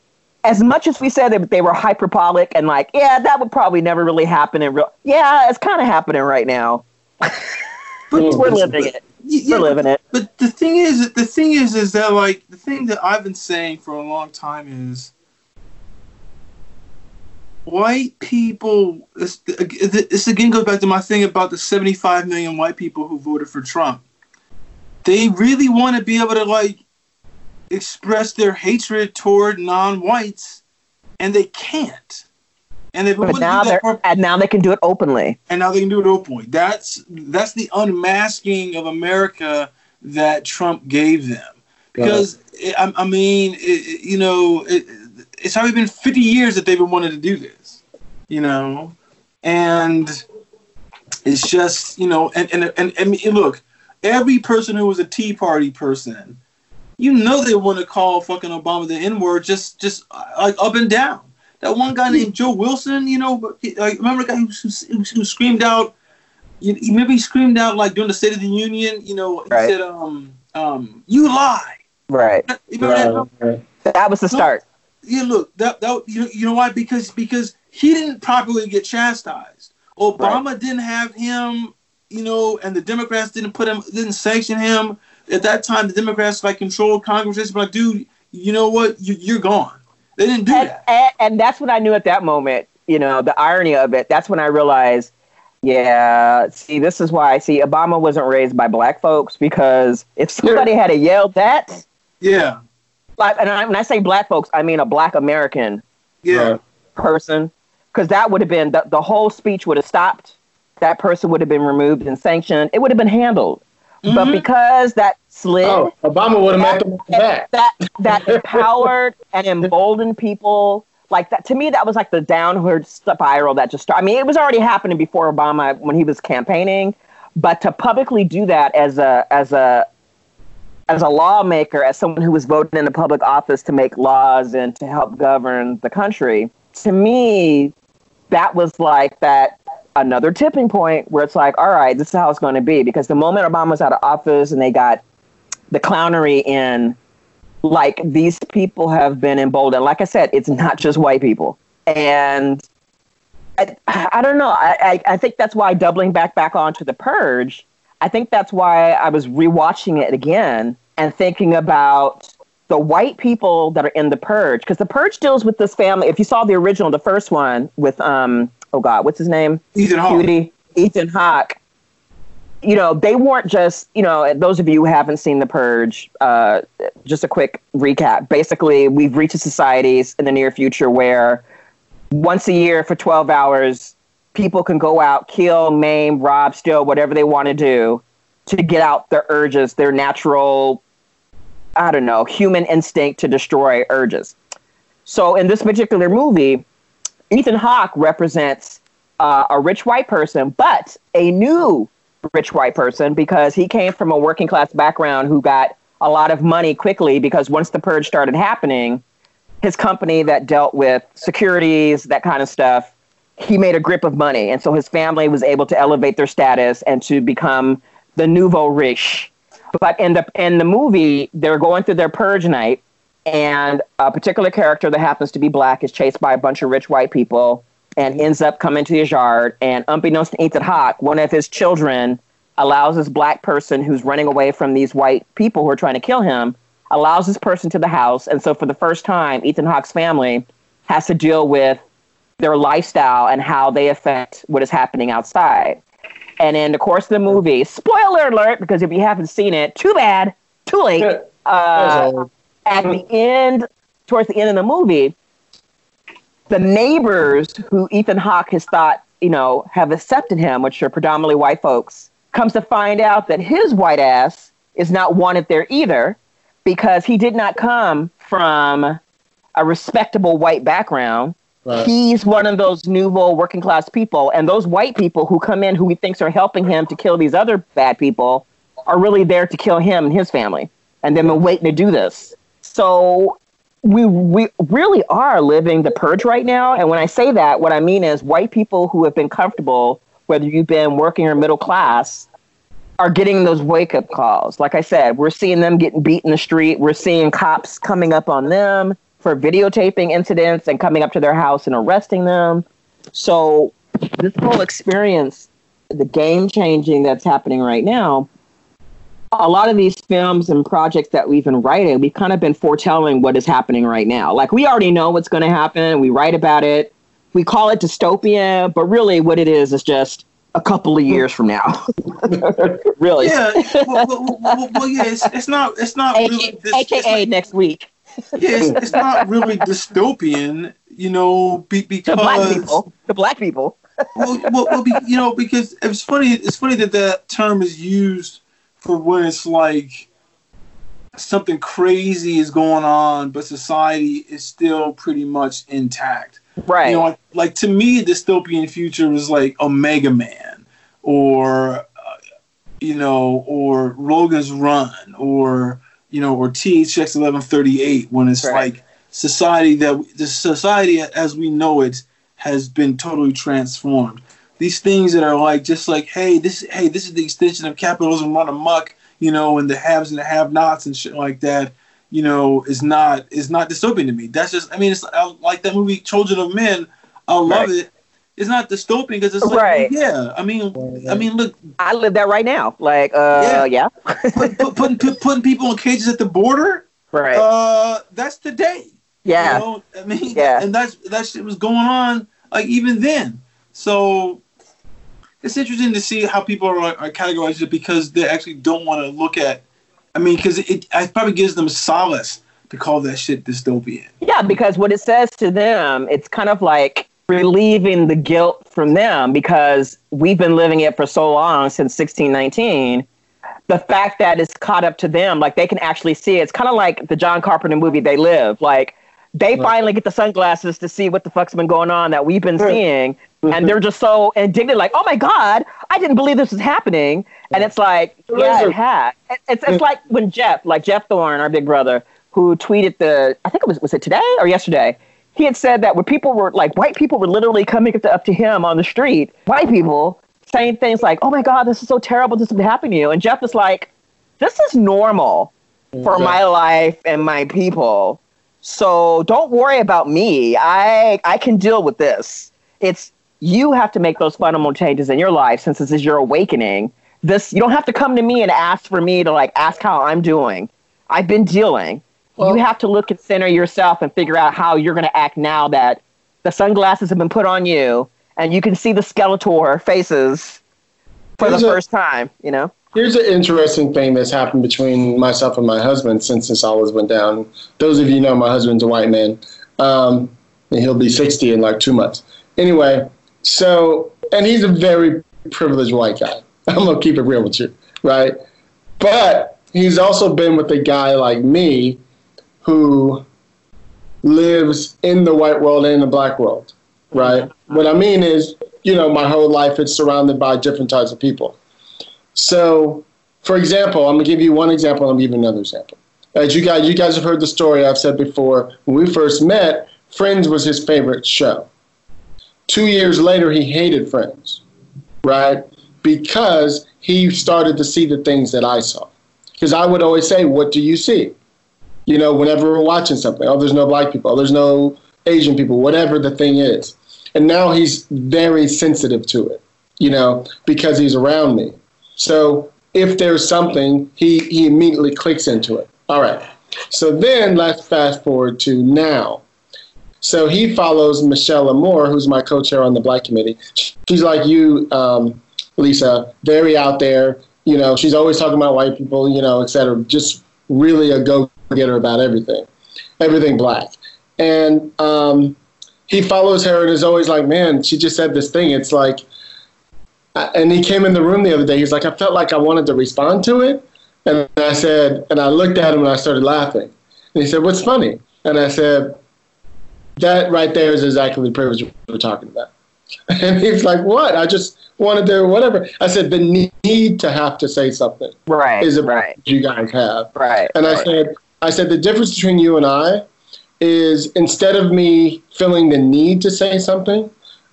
as much as we said that they were hyperbolic and like, yeah, that would probably never really happen in real. Yeah, it's kind of happening right now. but we're living it. Yeah, we're living it. But the thing is, the thing is, is that like the thing that I've been saying for a long time is white people. This, this again goes back to my thing about the 75 million white people who voted for Trump. They really want to be able to like express their hatred toward non-whites, and they can't. And they've but now they're for, and now they can do it openly. And now they can do it openly. That's that's the unmasking of America that Trump gave them. Because it, I, I, mean, it, you know, it, it's already been 50 years that they've been wanting to do this. You know, and it's just you know, and and and, and look, every person who was a Tea Party person you know they want to call fucking Obama the N word just just like up and down. That one guy named Joe Wilson, you know, like remember the guy who, who, who screamed out. You, maybe he screamed out like during the State of the Union. You know, he right. said, um, um, "You lie." Right. You right. That? that? was the start. yeah, look, that that you, you know why? Because because he didn't properly get chastised. Obama right. didn't have him, you know, and the Democrats didn't put him, didn't sanction him at that time the Democrats like controlled Congress. It's like, dude, you know what? You, are gone. They didn't do and, that. And, and that's what I knew at that moment. You know, the irony of it. That's when I realized, yeah. See, this is why. See, Obama wasn't raised by black folks because if somebody yeah. had yelled that, yeah. Like, and I, when I say black folks, I mean a black American, yeah, person, because that would have been the, the whole speech would have stopped. That person would have been removed and sanctioned. It would have been handled. But mm-hmm. because that slid, Oh, Obama would have met them back. that that empowered and emboldened people like that to me that was like the downward spiral that just started. I mean it was already happening before Obama when he was campaigning but to publicly do that as a as a as a lawmaker as someone who was voted in a public office to make laws and to help govern the country to me that was like that another tipping point where it's like all right this is how it's going to be because the moment Obama was out of office and they got the clownery in like these people have been emboldened. Like I said, it's not just white people, and I, I don't know. I, I, I think that's why doubling back back onto the purge. I think that's why I was rewatching it again and thinking about the white people that are in the purge because the purge deals with this family. If you saw the original, the first one with um oh god, what's his name? Ethan Hawke. Cutie, Ethan Hawke. You know, they weren't just, you know, those of you who haven't seen The Purge, uh, just a quick recap. Basically, we've reached a society in the near future where once a year for 12 hours, people can go out, kill, maim, rob, steal, whatever they want to do to get out their urges, their natural, I don't know, human instinct to destroy urges. So in this particular movie, Ethan Hawke represents uh, a rich white person, but a new rich white person because he came from a working class background who got a lot of money quickly because once the purge started happening, his company that dealt with securities, that kind of stuff, he made a grip of money. And so his family was able to elevate their status and to become the nouveau riche. But in the in the movie, they're going through their purge night, and a particular character that happens to be black is chased by a bunch of rich white people and ends up coming to his yard. And unbeknownst to Ethan Hawke, one of his children allows this black person who's running away from these white people who are trying to kill him, allows this person to the house. And so for the first time, Ethan Hawke's family has to deal with their lifestyle and how they affect what is happening outside. And in the course of the movie, spoiler alert, because if you haven't seen it, too bad, too late. Uh, at the end, towards the end of the movie, the neighbors who Ethan Hawke has thought, you know, have accepted him, which are predominantly white folks, comes to find out that his white ass is not wanted there either because he did not come from a respectable white background. Right. He's one of those nouveau working class people, and those white people who come in who he thinks are helping him to kill these other bad people are really there to kill him and his family, and they've been waiting to do this. So we we really are living the purge right now. And when I say that, what I mean is white people who have been comfortable, whether you've been working or middle class, are getting those wake up calls. Like I said, we're seeing them getting beat in the street. We're seeing cops coming up on them for videotaping incidents and coming up to their house and arresting them. So this whole experience, the game changing that's happening right now, a lot of these films and projects that we've been writing, we've kind of been foretelling what is happening right now. Like we already know what's going to happen. We write about it. We call it dystopia, but really what it is is just a couple of years from now. really. Yeah, well, well, well, well, yeah, it's, it's not it's not really AKA, this, it's AKA not- next week. yeah, it's, it's not really dystopian, you know, be, The because black people. The black people. well, well, well be, you know, because it's funny. It's funny that that term is used for when it's like something crazy is going on, but society is still pretty much intact. Right. You know, like, like to me, dystopian future is like Omega Man, or uh, you know, or Logan's Run, or you know, or THX eleven thirty eight. When it's Right. like society that the society as we know it has been totally transformed. These things that are like just like, hey, this hey, this is the extension of capitalism run amok, you know, and the haves and the have-nots and shit like that. You know, is not is not dystopian to me. That's just, I mean, it's I, like that movie Children of Men. I love Right. it. It's not dystopian because it's like, Right. yeah. I mean, I mean, look, I live that right now. Like, uh, yeah. put, put, putting put, putting people in cages at the border. Right. Uh, that's today. yeah. You know? I mean, Yeah. and that's that shit was going on like even then. So it's interesting to see how people are, are categorized it because they actually don't want to look at. I mean, because it, it probably gives them solace to call that shit dystopian. Yeah, because what it says to them, it's kind of like relieving the guilt from them because we've been living it for so long since 1619. the fact that it's caught up to them, like they can actually see it. It's kind of like the John Carpenter movie They Live. Like they right. finally get the sunglasses to see what the fuck's been going on that we've been right. seeing. Mm-hmm. And they're just so indignant, like, oh my God, I didn't believe this was happening. And it's like, yeah, it had. It's, it's like when Geoff, like Geoff Thorne, our big brother, who tweeted the, I think it was, was it today or yesterday? He had said that when people were like, white people were literally coming up to, up to him on the street, white people saying things like, oh my God, this is so terrible, this is happening to you. And Geoff is like, this is normal for my life and my people. So don't worry about me. I I can deal with this. It's you have to make those fundamental changes in your life since this is your awakening. This you don't have to come to me and ask for me to like ask how I'm doing. I've been dealing. Well, you have to look and center yourself and figure out how you're going to act now that the sunglasses have been put on you and you can see the Skeletor faces for the a, first time, you know? Here's an interesting thing that's happened between myself and my husband since this always went down. Those of you know my husband's a white man, um, and he'll be 60 in like two months. Anyway, so, and he's a very privileged white guy. I'm to keep it real with you, right? But he's also been with a guy like me who lives in the white world and the black world, right? What I mean is, you know, my whole life it's surrounded by different types of people. So, for example, I'm gonna give you one example. I'm gonna give you another example. As you guys, you guys have heard the story I've said before. When we first met, Friends was his favorite show. Two years later, he hated Friends, right? Because he started to see the things that I saw. Because I would always say, "What do you see?" You know, whenever we're watching something, oh, there's no black people, oh, there's no Asian people, whatever the thing is. And now he's very sensitive to it, you know, because he's around me. So if there's something, he, he immediately clicks into it. All right. So then let's fast forward to now. So he follows Michelle Amour, who's my co-chair on the Black Committee. She's like you, um, Lisa, very out there. You know, she's always talking about white people, you know, et cetera. Just really a go-getter about everything, everything black. And um, he follows her and is always like, man, she just said this thing. It's like – and he came in the room the other day. He's like, I felt like I wanted to respond to it. And I said, and I looked at him and I started laughing. And he said, What's funny? And I said, That right there is exactly the privilege we're talking about. And he's like, What? I just wanted to, whatever. I said, The need to have to say something right, is a right. you guys have. Right. And I right. said, I said, The difference between you and I is instead of me feeling the need to say something,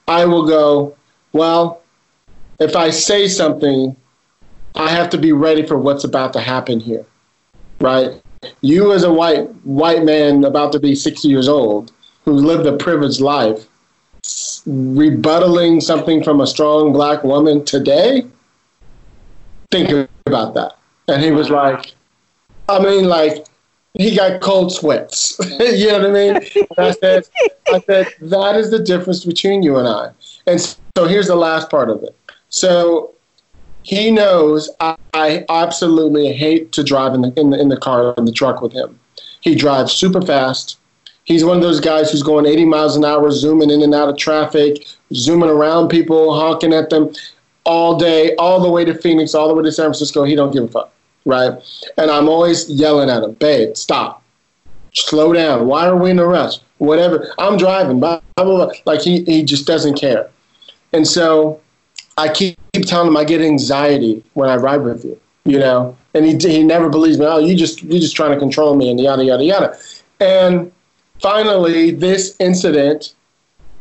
I will go, Well, if I say something, I have to be ready for what's about to happen here, right? You, as a white white man about to be 60 years old, who lived a privileged life, rebuttaling something from a strong black woman today, think about that. And he was like, I mean, like, he got cold sweats. you know what I mean? And I said, I said, that is the difference between you and I. And so here's the last part of it. So he knows I, I absolutely hate to drive in the, in the in the car in the truck with him. He drives super fast. He's one of those guys who's going 80 miles an hour, zooming in and out of traffic, zooming around people, honking at them all day, all the way to Phoenix, all the way to San Francisco. He don't give a fuck, right? And I'm always yelling at him, babe, stop, slow down. Why are we in a rush? Whatever. I'm driving, blah, blah, blah. Like he, he just doesn't care. And so I keep, keep telling him I get anxiety when I ride with you, you know, and he he never believes me. Oh, you just you just trying to control me and yada yada yada. And finally, this incident,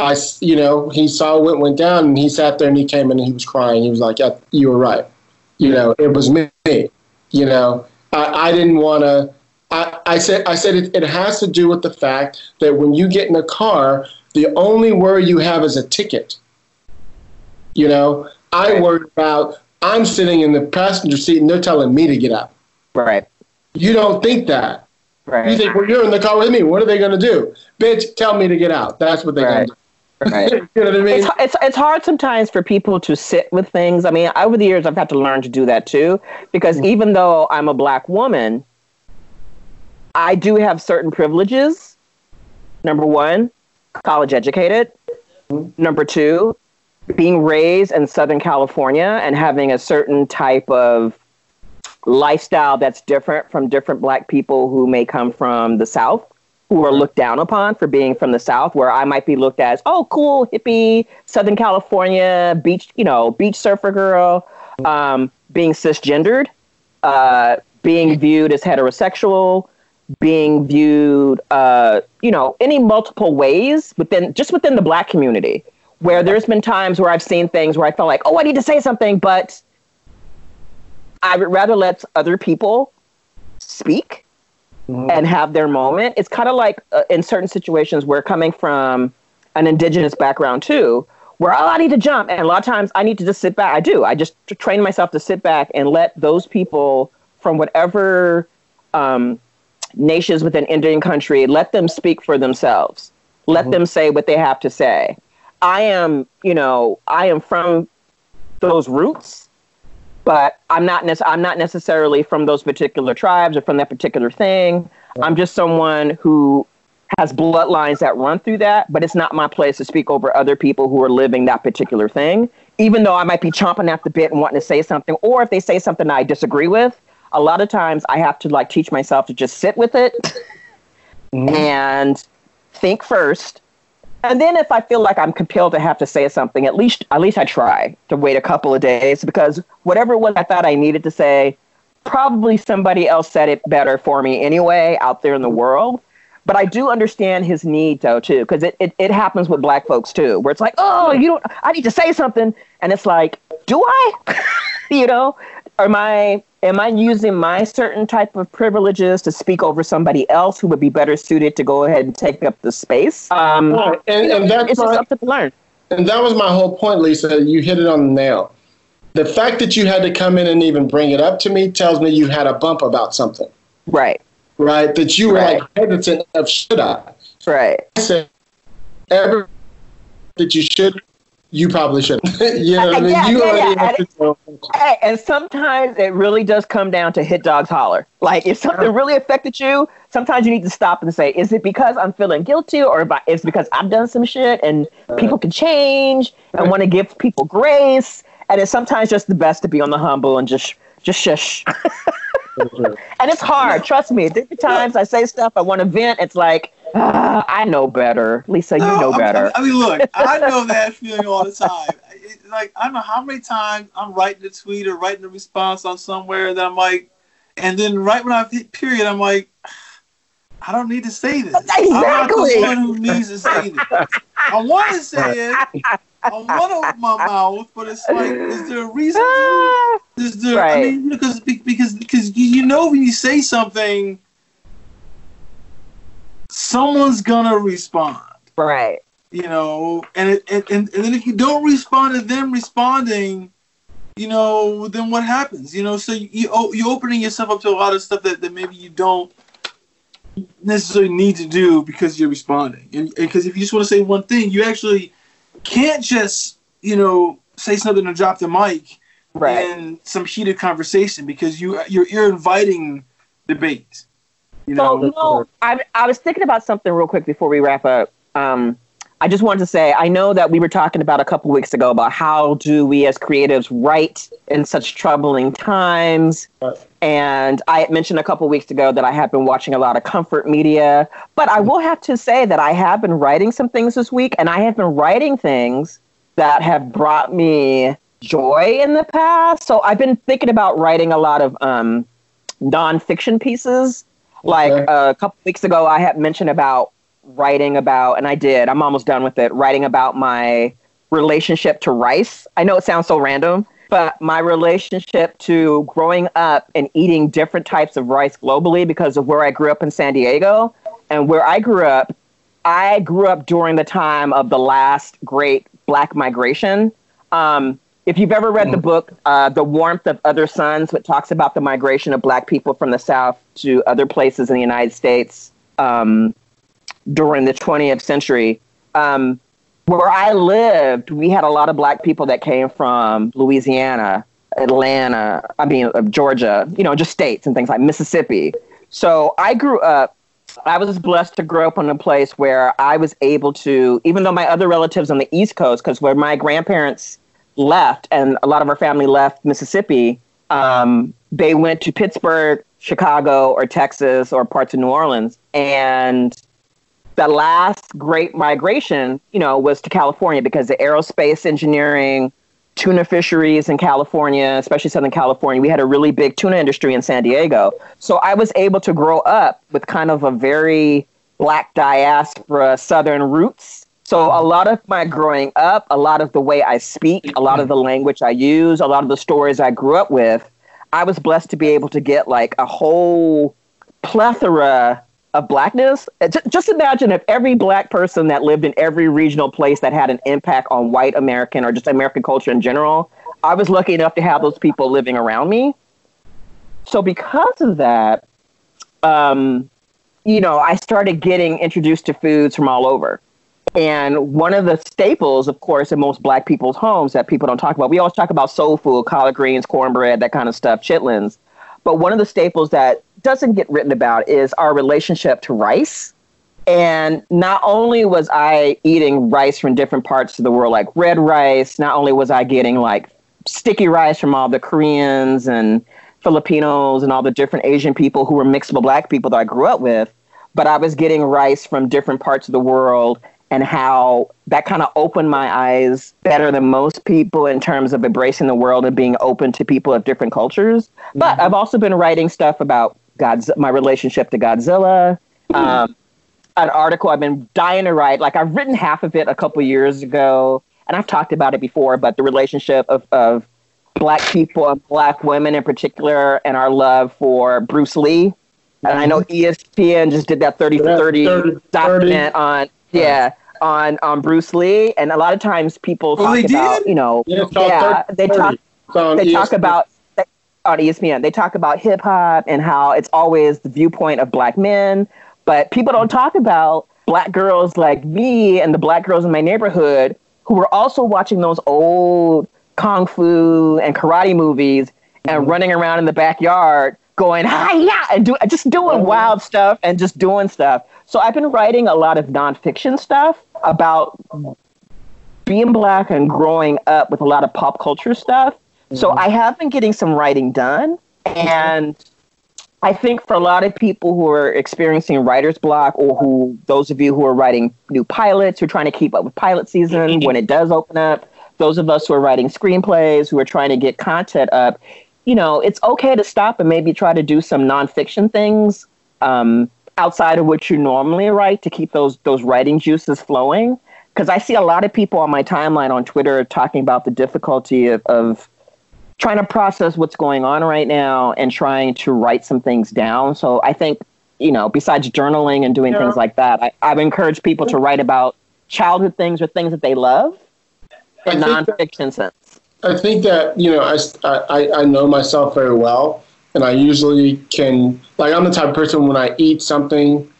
I you know he saw what went down and he sat there and he came in and he was crying. He was like, yeah, "You were right. You know, it was me. You know, I, I didn't want to." I, I said, I said it, it has to do with the fact that when you get in a car, the only worry you have is a ticket you know, I worry about I'm sitting in the passenger seat and they're telling me to get out. Right. You don't think that. Right. You think, well, you're in the car with me. What are they going to do? Bitch, tell me to get out. That's what they're right. going to do. Right. you know what I mean? It's, it's, it's hard sometimes for people to sit with things. I mean, over the years, I've had to learn to do that too, because mm-hmm. even though I'm a black woman, I do have certain privileges. Number one, college educated. Mm-hmm. Number two, being raised in Southern California and having a certain type of lifestyle that's different from different black people who may come from the South, who are looked down upon for being from the South, where I might be looked at as, oh, cool, hippie, Southern California, beach, you know, beach surfer girl, um, being cisgendered, uh, being viewed as heterosexual, being viewed, uh, you know, any multiple ways within just within the black community, where there's been times where I've seen things where I felt like, oh, I need to say something, but I would rather let other people speak mm-hmm. and have their moment. It's kind of like uh, in certain situations where coming from an indigenous background too, where oh, I need to jump, and a lot of times I need to just sit back. I do. I just train myself to sit back and let those people from whatever um, nations within Indian country let them speak for themselves. Let mm-hmm. them say what they have to say. I am, you know, I am from those roots but I'm not nec- I'm not necessarily from those particular tribes or from that particular thing. I'm just someone who has bloodlines that run through that, but it's not my place to speak over other people who are living that particular thing. Even though I might be chomping at the bit and wanting to say something, or if they say something I disagree with, a lot of times I have to like teach myself to just sit with it mm-hmm. and think first and then if I feel like I'm compelled to have to say something, at least at least I try to wait a couple of days because whatever was I thought I needed to say, probably somebody else said it better for me anyway out there in the world. But I do understand his need though too, because it, it, it happens with black folks too, where it's like, oh, you don't I need to say something. And it's like, do I? you know? Am I am I using my certain type of privileges to speak over somebody else who would be better suited to go ahead and take up the space? Um, and, and that's it's my, up to learn. And that was my whole point, Lisa. You hit it on the nail. The fact that you had to come in and even bring it up to me tells me you had a bump about something. Right. Right. That you were right. like hesitant of should I? Right. I said, ever that you should you probably shouldn't. you know I mean? Yeah, you yeah, yeah. And, hey, and sometimes it really does come down to hit dogs holler. Like if something really affected you, sometimes you need to stop and say, is it because I'm feeling guilty or is it because I've done some shit and people can change and want to give people grace? And it's sometimes just the best to be on the humble and just just shush. and it's hard. Trust me. There are times I say stuff I want to vent. It's like uh, I know better. Lisa, no, you know better. I mean, look, I know that feeling all the time. It, like, I don't know how many times I'm writing a tweet or writing a response on somewhere that I'm like, and then right when I hit period, I'm like, I don't need to say this. Exactly. I'm not the one who needs to say this. I want to say it. I want to open my mouth, but it's like, is there a reason? To, is there? Right. I mean, because because because you know when you say something someone's gonna respond. Right. You know, and it, and, and then if you don't respond to them responding, you know, then what happens? You know, so you oh, you're opening yourself up to a lot of stuff that, that maybe you don't necessarily need to do because you're responding. And because if you just want to say one thing, you actually can't just, you know, say something and drop the mic right. in some heated conversation because you you're, you're inviting debate. You know, so, know, I, I was thinking about something real quick before we wrap up. Um, I just wanted to say, I know that we were talking about a couple weeks ago about how do we as creatives write in such troubling times. And I mentioned a couple weeks ago that I have been watching a lot of comfort media. But I will have to say that I have been writing some things this week, and I have been writing things that have brought me joy in the past. So I've been thinking about writing a lot of um, nonfiction pieces like okay. uh, a couple weeks ago, I had mentioned about writing about, and I did. I'm almost done with it. Writing about my relationship to rice. I know it sounds so random, but my relationship to growing up and eating different types of rice globally because of where I grew up in San Diego and where I grew up. I grew up during the time of the last great Black migration. Um, if you've ever read the mm. book uh, the warmth of other suns which talks about the migration of black people from the south to other places in the united states um, during the 20th century um, where i lived we had a lot of black people that came from louisiana atlanta i mean uh, georgia you know just states and things like mississippi so i grew up I was blessed to grow up in a place where I was able to, even though my other relatives on the East Coast, because where my grandparents left, and a lot of our family left Mississippi um, they went to Pittsburgh, Chicago, or Texas, or parts of New Orleans. And the last great migration, you know, was to California because the aerospace engineering, tuna fisheries in California, especially Southern California, we had a really big tuna industry in San Diego. So I was able to grow up with kind of a very black diaspora Southern roots. So a lot of my growing up, a lot of the way I speak, a lot of the language I use, a lot of the stories I grew up with, I was blessed to be able to get like a whole plethora of blackness. Uh, just imagine if every black person that lived in every regional place that had an impact on white American or just American culture in general, I was lucky enough to have those people living around me. So because of that, um, you know, I started getting introduced to foods from all over. And one of the staples, of course, in most black people's homes that people don't talk about, we always talk about soul food, collard greens, cornbread, that kind of stuff, chitlins. But one of the staples that doesn't get written about is our relationship to rice. And not only was I eating rice from different parts of the world, like red rice, not only was I getting like sticky rice from all the Koreans and Filipinos and all the different Asian people who were mixed with black people that I grew up with, but I was getting rice from different parts of the world and how that kind of opened my eyes better than most people in terms of embracing the world and being open to people of different cultures. Mm-hmm. But I've also been writing stuff about God's my relationship to Godzilla. Mm-hmm. Um, an article I've been dying to write. Like I've written half of it a couple years ago, and I've talked about it before. But the relationship of, of black people and black women in particular, and our love for Bruce Lee. And I know mm-hmm. ESPN just did that 30 for 30, 30 document 30. on yeah on on Bruce Lee, and a lot of times people oh, talk about did? you know yeah, yeah they talk they talk about on ESPN they talk about hip hop and how it's always the viewpoint of black men, but people don't talk about black girls like me and the black girls in my neighborhood who were also watching those old kung fu and karate movies and running around in the backyard going hi yeah and do, just doing mm-hmm. wild stuff and just doing stuff so I've been writing a lot of nonfiction stuff about being black and growing up with a lot of pop culture stuff. Mm-hmm. So I have been getting some writing done. And I think for a lot of people who are experiencing writer's block, or who those of you who are writing new pilots, who are trying to keep up with pilot season when it does open up, those of us who are writing screenplays, who are trying to get content up, you know, it's okay to stop and maybe try to do some nonfiction things. Um, outside of what you normally write to keep those those writing juices flowing because i see a lot of people on my timeline on twitter talking about the difficulty of, of trying to process what's going on right now and trying to write some things down so i think you know besides journaling and doing yeah. things like that I, i've encouraged people to write about childhood things or things that they love in nonfiction that, sense i think that you know I, I, I know myself very well and I usually can like I'm the type of person when I eat something,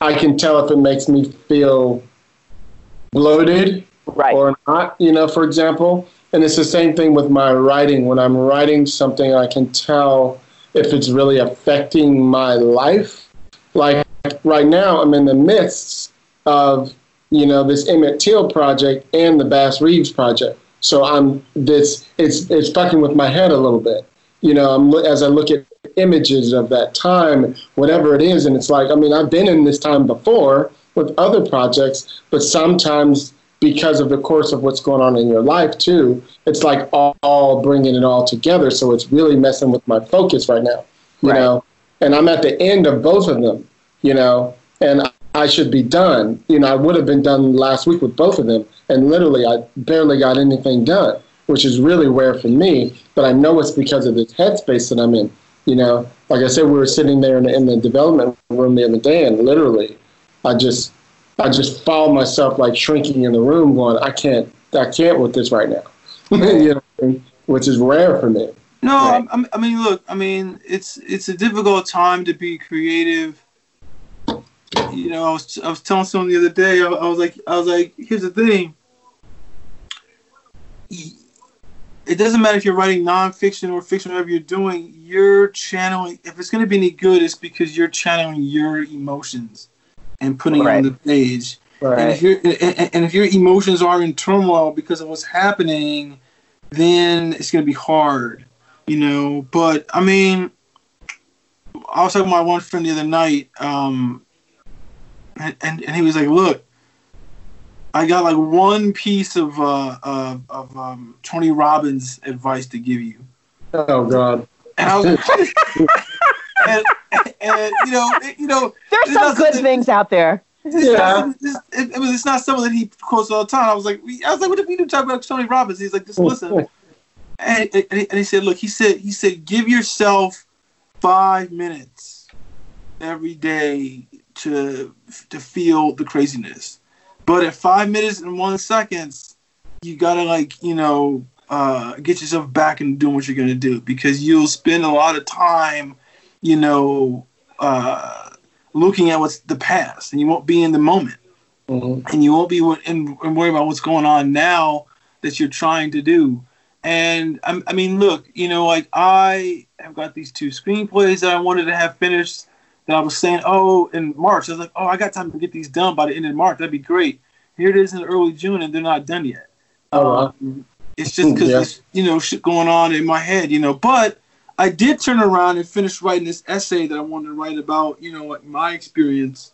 I can tell if it makes me feel bloated right. or not. You know, for example, and it's the same thing with my writing. When I'm writing something, I can tell if it's really affecting my life. Like right now, I'm in the midst of you know this Emmett Till project and the Bass Reeves project. So I'm this it's it's fucking with my head a little bit you know, I'm, as I look at images of that time, whatever it is, and it's like, I mean, I've been in this time before with other projects, but sometimes because of the course of what's going on in your life too, it's like all, all bringing it all together. So it's really messing with my focus right now, you right. know. And I'm at the end of both of them, you know, and I should be done. You know, I would have been done last week with both of them, and literally, I barely got anything done which is really rare for me. But I know it's because of this headspace that I'm in. You know, like I said, we were sitting there in the, in the development room the other day, and literally, I just, I just found myself like shrinking in the room, going, I can't, I can't with this right now. you know, which is rare for me. No, right? I, I mean, look, I mean, it's it's a difficult time to be creative you know, I was, I was telling someone the other day, I, I, was like, I was like, here's the thing it doesn't matter if you're writing nonfiction or fiction, whatever you're doing, you're channeling. If it's going to be any good, it's because you're channeling your emotions and putting right. it on the page. Right. And if your and if your emotions are in turmoil because of what's happening, then it's going to be hard. You know, but I mean, I was talking to my one friend the other night, um, and, and, and he was like, "Look, I got like one piece of uh, uh, of um, Tony Robbins advice to give you." Oh God. And I was, and, and, you know, you know, There's some not good something- things out there. It's Yeah. not, it's, it, it was, it's not something that he quotes all the time. I was like, I was like, what if you do talk about Tony Robbins? He's like, just listen. And, and, he, and he said, look, he said, he said, give yourself five minutes every day to to feel the craziness. But at five minutes and one seconds, you gotta like, you know, uh, get yourself back and doing what you're gonna do because you'll spend a lot of time, you know, uh, looking at what's the past and you won't be in the moment Mhm. and you won't be and worry about what's going on now that you're trying to do. And I, I mean, look, you know, like I have got these two screenplays that I wanted to have finished. That I was saying, oh, in March, I was like, oh, I got time to get these done by the end of March. That'd be great. Here it is in early June, and they're not done yet. Oh. Um, it's just because Yeah. you know shit going on in my head, you know. But I did turn around and finish writing this essay that I wanted to write about, you know, like my experience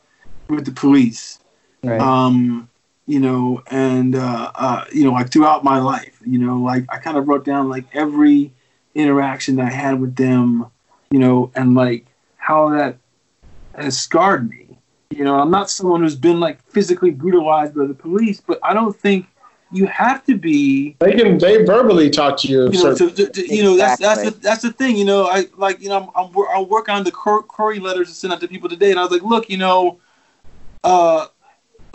with the police Right. um, you know, and uh, uh, you know, like throughout my life, you know, like I kind of wrote down like every interaction that I had with them, you know, and like how that has scarred me. You know, I'm not someone who's been like physically brutalized by the police, but I don't think you have to be They can they verbally talk to you. you know, to, to, to- you know that's that's the, that's the thing. You know, I like you know I'm, I'm I'm working on the cur- query letters to send out to people today, and I was like, look, you know, uh,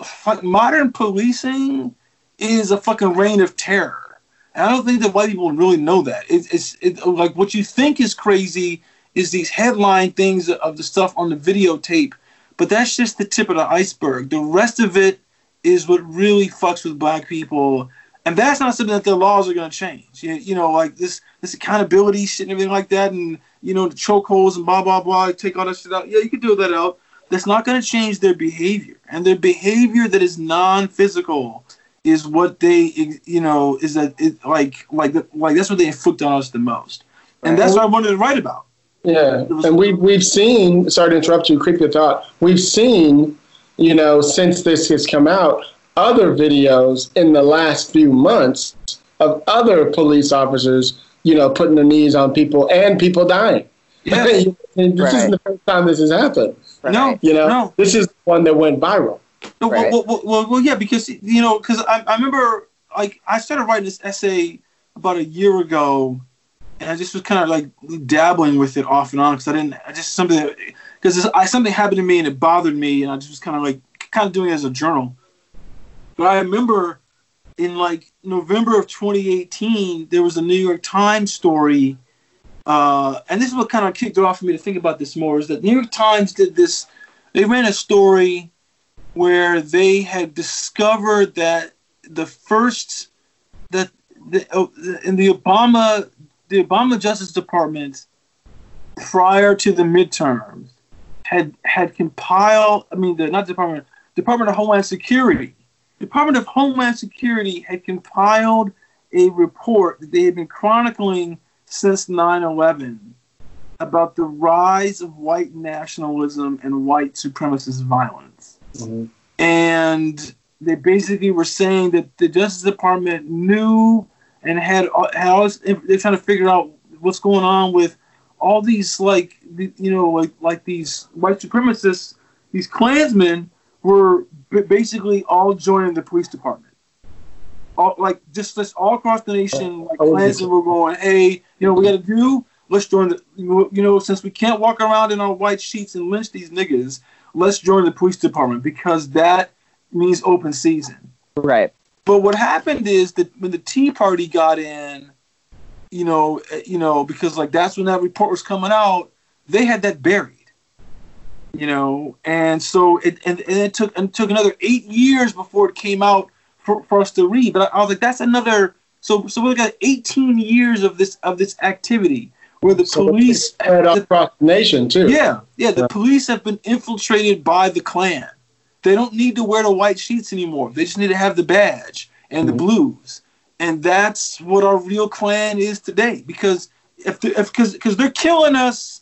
fuck, modern policing is a fucking reign of terror. And I don't think that white people really know that. It, it's it, like what you think is crazy is these headline things of the stuff on the videotape, but that's just the tip of the iceberg. The rest of it is what really fucks with black people and that's not something that the laws are going to change. You, you know, like this this accountability shit and everything like that, and you know the chokeholds and blah blah blah. Take all that shit out. Yeah, you can do that out. That's not going to change their behavior, and their behavior that is non-physical is what they, you know, is that it, like like like that's what they inflict on us the most, and that's what I wanted to write about. Yeah, and we we've seen. Sorry to interrupt you. Quick thought. We've seen, you know, since this has come out, other videos in the last few months of other police officers, you know, putting their knees on people and people dying. Yeah. And this Right. isn't the first time this has happened. No, You know, no. this is one that went viral. No, Right. well, well, well, well, yeah, because you know, because I, I remember like I started writing this essay about a year ago, and I just was kind of like dabbling with it off and on because I didn't, I just something because I something happened to me and it bothered me, and I just was kind of like kind of doing it as a journal. But I remember in like November of 2018, there was a New York Times story, uh, and this is what kind of kicked it off for me to think about this more. Is that New York Times did this? They ran a story where they had discovered that the first that the, oh, in the Obama the Obama Justice Department prior to the midterms had had compiled I mean the not Department Department of Homeland Security. Department of Homeland Security had compiled a report that they had been chronicling since 9/11 about the rise of white nationalism and white supremacist violence. Mm-hmm. And they basically were saying that the Justice Department knew and had uh, had all this, they're trying to figure out what's going on with all these like the- you know like like these white supremacists, these Klansmen were basically all joining the police department. All, like just just all across the nation, like Oh, Klansmen were going, hey, you know, we got to do. Let's join the. You know, since we can't walk around in our white sheets and lynch these niggas, let's join the police department because that means open season. Right. But what happened is that when the Tea Party got in, you know, eh, you know, because like that's when that report was coming out, they had that buried. You know, and so it and, and it took and it took another eight years before it came out for, for us to read. But I, I was like, that's another. So so we got 18 years of this of this activity where the So police spread the- across the nation too. yeah, yeah. The Yeah. police have been infiltrated by the Klan. They don't need to wear the white sheets anymore. They just need to have the badge and the Mhm. blues. And that's what our real Klan is today. Because if because because they're killing us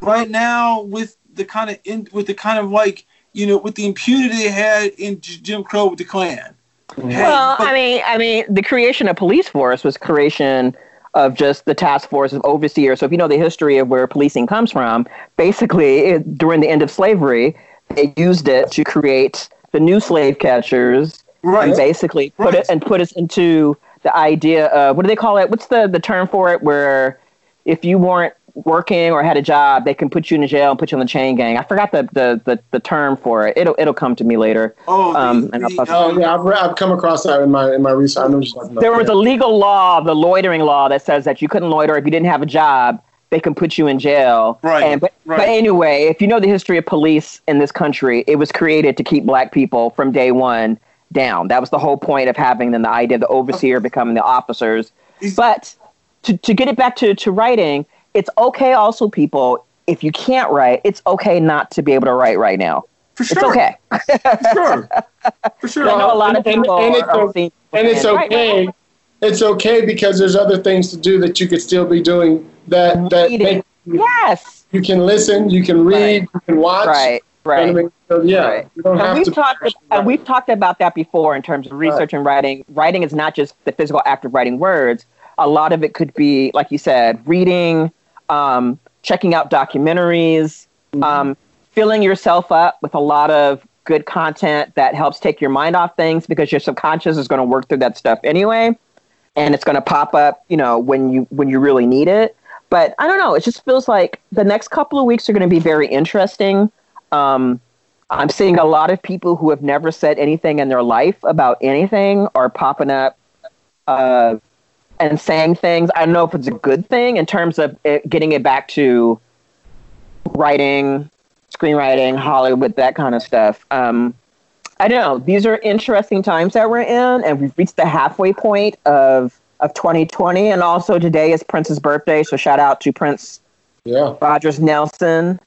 right now with the kind of in, with the kind of like you know with the impunity they had in Jim Crow with the Klan. well, but, I mean, I mean, the creation of police force was creation of just the task force of overseers. So if you know the history of where policing comes from, basically it, during the end of slavery, they used it to create the new slave catchers right. and basically put right. it and put us into the idea of what do they call it? What's the the term for it? Where if you weren't working or had a job, they can put you in jail and put you on the chain gang. I forgot the the, the, the term for it. It'll it'll come to me later. Oh, um, the, the, oh yeah, I've, I've come across that in my in my research. there was a legal law, the loitering law, that says that you couldn't loiter if you didn't have a job. They can put you in jail. Right. And, but, right. but anyway, if you know the history of police in this country, it was created to keep black people from day one down. That was the whole point of having them, the idea of the overseer becoming the officers. But to, to get it back to, to writing, it's okay also, people, if you can't write, it's okay not to be able to write right now. For sure. It's okay. For sure. For sure. I know a lot of people and, and, are, it's, and it's okay. Right it's okay because there's other things to do that you could still be doing that that you, yes. You can listen you can read right. you can watch. Right right. I so, yeah right. you don't and have we've to talked and we've talked about that before in terms of research and writing. Writing is not just the physical act of writing words. A lot of it could be like you said reading um, checking out documentaries, mm-hmm. um, filling yourself up with a lot of good content that helps take your mind off things because your subconscious is going to work through that stuff anyway, and it's going to pop up, you know, when you when you really need it. But I don't know. It just feels like the next couple of weeks are going to be very interesting. Um, I'm seeing a lot of people who have never said anything in their life about anything are popping up. Uh, and saying things. I don't know if it's a good thing in terms of it, getting it back to writing, screenwriting, Hollywood, that kind of stuff. Um, I don't know. These are interesting times that we're in, and we've reached the halfway point of of 2020. And also today is Prince's birthday, so shout out to Prince yeah. Rogers Nelson.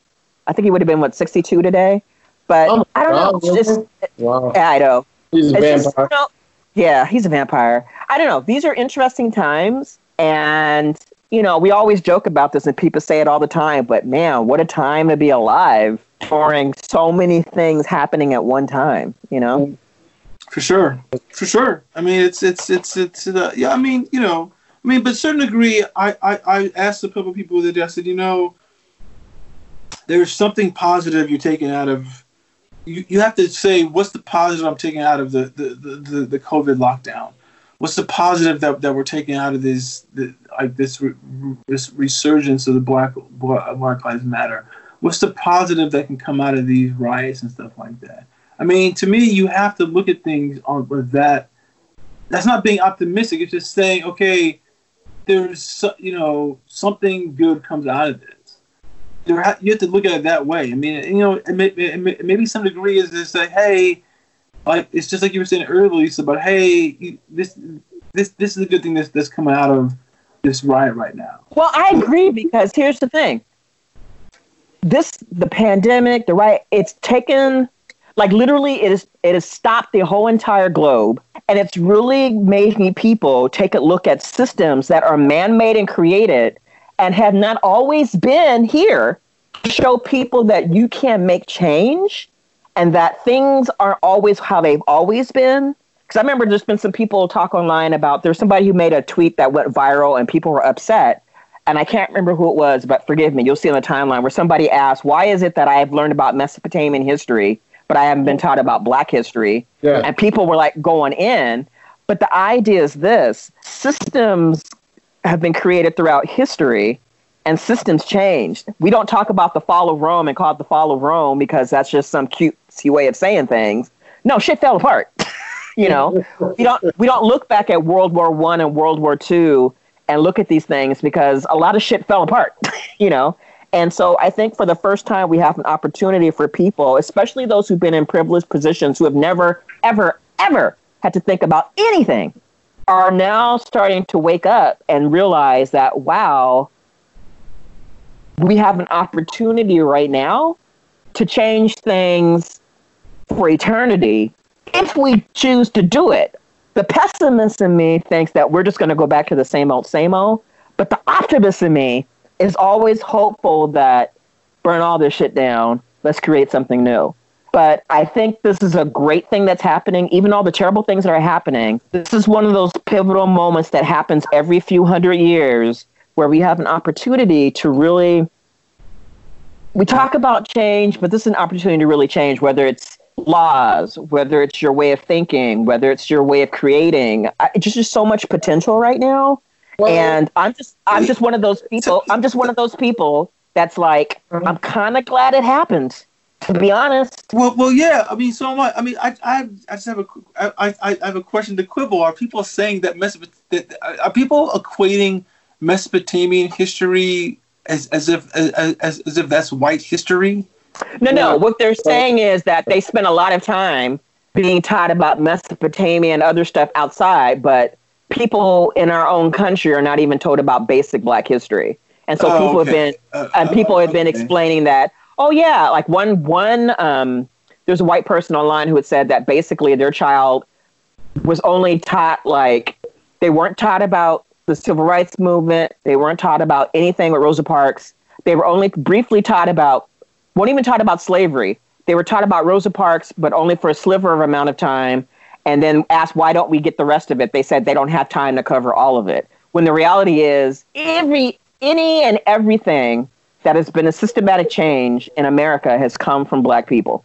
I think he would have been what 62 today, but oh, I don't wow, know. It's just, wow. Yeah, I know. He's a it's vampire. Just, you know, yeah, he's a vampire. I don't know. These are interesting times. And, you know, we always joke about this and people say it all the time, but man, what a time to be alive during so many things happening at one time, you know? Mm. For sure. For sure. I mean, it's, it's, it's, it's, uh, yeah, I mean, you know, I mean, but certain degree, I, I, I asked a couple people that I said, you know, there's something positive you're taking out of you, you have to say what's the positive I'm taking out of the the, the, the COVID lockdown. What's the positive that, that we're taking out of this the, like this this resurgence of the Black Black Lives Matter? What's the positive that can come out of these riots and stuff like that? I mean, to me, you have to look at things on with that. That's not being optimistic. It's just saying, okay, there's you know something good comes out of it you have to look at it that way. I mean, you know, maybe some degree is to say, hey, like it's just like you were saying earlier, Lisa, but hey, this this this is a good thing that's that's coming out of this riot right now. Well, I agree because here's the thing: this the pandemic, the riot, it's taken like literally it is it has stopped the whole entire globe and it's really making people take a look at systems that are man-made and created and have not always been here to show people that you can make change and that things aren't always how they've always been. Because I remember there's been some people talk online about there's somebody who made a tweet that went viral and people were upset. And I can't remember who it was, but forgive me, you'll see on the timeline where somebody asked, Why is it that I have learned about Mesopotamian history, but I haven't been taught about black history? Yeah. And people were like going in. But the idea is this systems have been created throughout history and systems changed. We don't talk about the fall of Rome and call it the fall of Rome because that's just some cutesy way of saying things. No, shit fell apart. you know, we don't we don't look back at World War One and World War Two and look at these things because a lot of shit fell apart. you know, and so I think for the first time we have an opportunity for people, especially those who've been in privileged positions who have never, ever, ever had to think about anything are now starting to wake up and realize that, wow, we have an opportunity right now to change things for eternity if we choose to do it. The pessimist in me thinks that we're just going to go back to the same old, same old. But the optimist in me is always hopeful that burn all this shit down. Let's create something new. But I think this is a great thing that's happening. Even all the terrible things that are happening, this is one of those pivotal moments that happens every few hundred years where we have an opportunity to really. We talk about change, but this is an opportunity to really change, whether it's laws, whether it's your way of thinking, whether it's your way of creating. It's just, just so much potential right now. Well, and I'm just I'm just one of those people. I'm just one of those people that's like mm-hmm. I'm kind of glad it happened to be honest. Well, well, yeah. I mean, so am I. I mean, I, I, I just have a, I, I, I have a question to quibble. Are people saying that Mesopot- that are people equating Mesopotamian history as, as if, as, as, as if that's white history? No, no. What they're saying is that they spent a lot of time being taught about Mesopotamia and other stuff outside, but people in our own country are not even told about basic Black history. And so oh, people okay. have been, uh, and people have been okay. explaining that Oh yeah, like one one um, there's a white person online who had said that basically their child was only taught like they weren't taught about the civil rights movement. They weren't taught about anything with Rosa Parks. They were only briefly taught about, weren't even taught about slavery. They were taught about Rosa Parks, but only for a sliver of amount of time. And then asked, why don't we get the rest of it? They said they don't have time to cover all of it. When the reality is, every, any and everything that has been a systematic change in America has come from black people.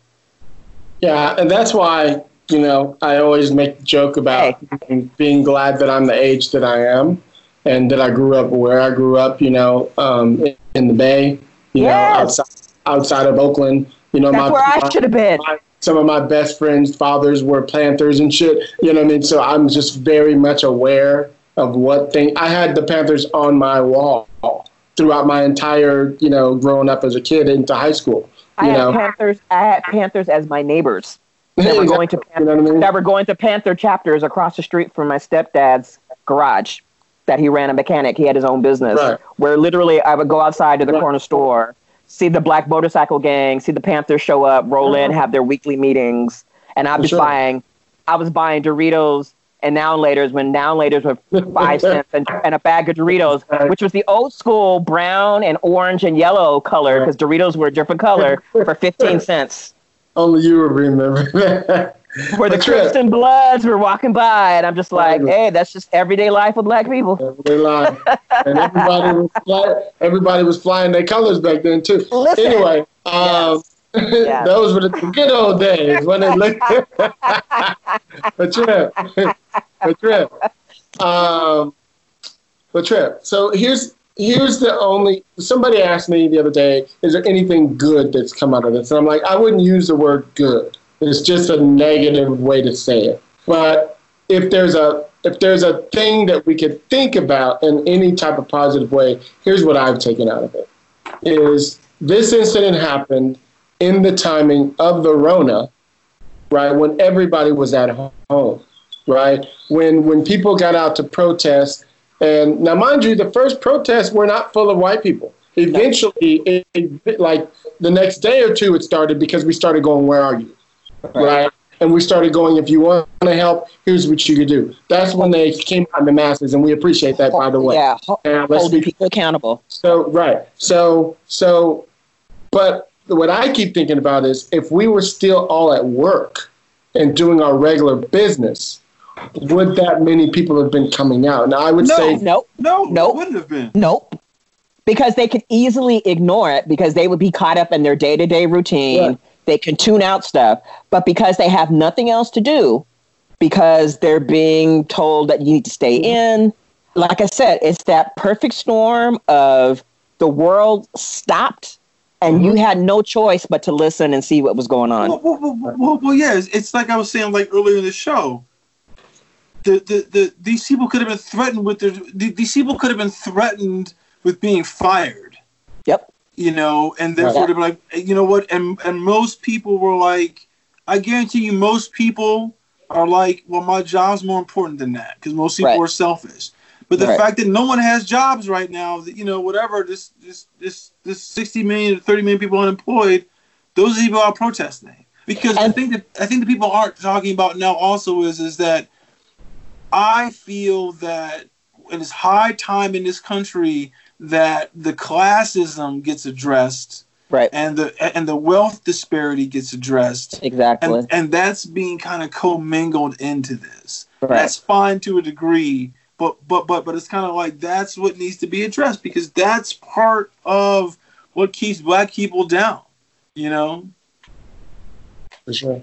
Yeah, and that's why, you know, I always make the joke about hey. being glad that I'm the age that I am and that I grew up where I grew up, you know, um, in the Bay, you yes. know, outside, outside of Oakland. You know, that's my, where I should have been. My, some of my best friends' fathers were Panthers and shit. You know what I mean? So I'm just very much aware of what thing. I had the Panthers on my wall throughout my entire, you know, growing up as a kid into high school. I had. Panthers. I had Panthers as my neighbors. That were going to Panther, you know I mean? that were going to Panther chapters across the street from my stepdad's garage. That he ran a mechanic. He had his own business. Right. Where literally I would go outside to the right. corner store, see the black motorcycle gang, see the Panthers show up, roll in, uh-huh. have their weekly meetings, and I'd be sure. buying. I was buying Doritos and now laters when now laters were five cents and, and a bag of Doritos, which was the old school brown and orange and yellow color because Doritos were a different color for 15 cents. Only you would remember that. Where the Crips and Bloods were walking by, and I'm just like, hey, that's just everyday life with black people. Everyday life. and everybody was, fly, everybody was flying their colors back then, too. Listen, anyway, um, yes. Those were the good old days when it looked a trip. a trip. Um, a trip. So here's here's the only somebody asked me the other day, is there anything good that's come out of this? And I'm like, I wouldn't use the word good. It's just a negative way to say it. But if there's a if there's a thing that we could think about in any type of positive way, here's what I've taken out of it. Is this incident happened in the timing of the Rona, right, when everybody was at home, right? When when people got out to protest, and now mind you, the first protests were not full of white people. Eventually, it, it, like the next day or two, it started because we started going, "Where are you?" Right. right? And we started going, if you want to help, here's what you could do. That's when they came out in the masses, and we appreciate that, by the way. Yeah, holding people accountable. So right, so so, but what I keep thinking about is if we were still all at work and doing our regular business, would that many people have been coming out? Now I would no, say no, no, nope, wouldn't have been. Nope. Because they could easily ignore it because they would be caught up in their day to day routine. Yeah. They can tune out stuff. But because they have nothing else to do, because they're being told that you need to stay mm-hmm. in, like I said, it's that perfect storm of the world stopped and you mm-hmm. had no choice but to listen and see what was going on. Well, well, well, well yeah, it's, it's, like I was saying like earlier in the show. The, the, the, these people could have been threatened with their, these people could have been threatened with being fired. Yep. You know, and therefore right. they're like, you know what? And and most people were like, I guarantee you, most people are like, well, my job's more important than that because most people right. are selfish. But the right. fact that no one has jobs right now, you know, whatever, this this this this 60 million to 30 million people unemployed, those people are protesting. Because and, I think that I think the people aren't talking about now also is is that I feel that it is high time in this country that the classism gets addressed Right. and the and the wealth disparity gets addressed Exactly. and, and that's being kind of commingled into this Right. that's fine to a degree but but but but it's kind of like that's what needs to be addressed because that's part of what keeps black people down you know For sure.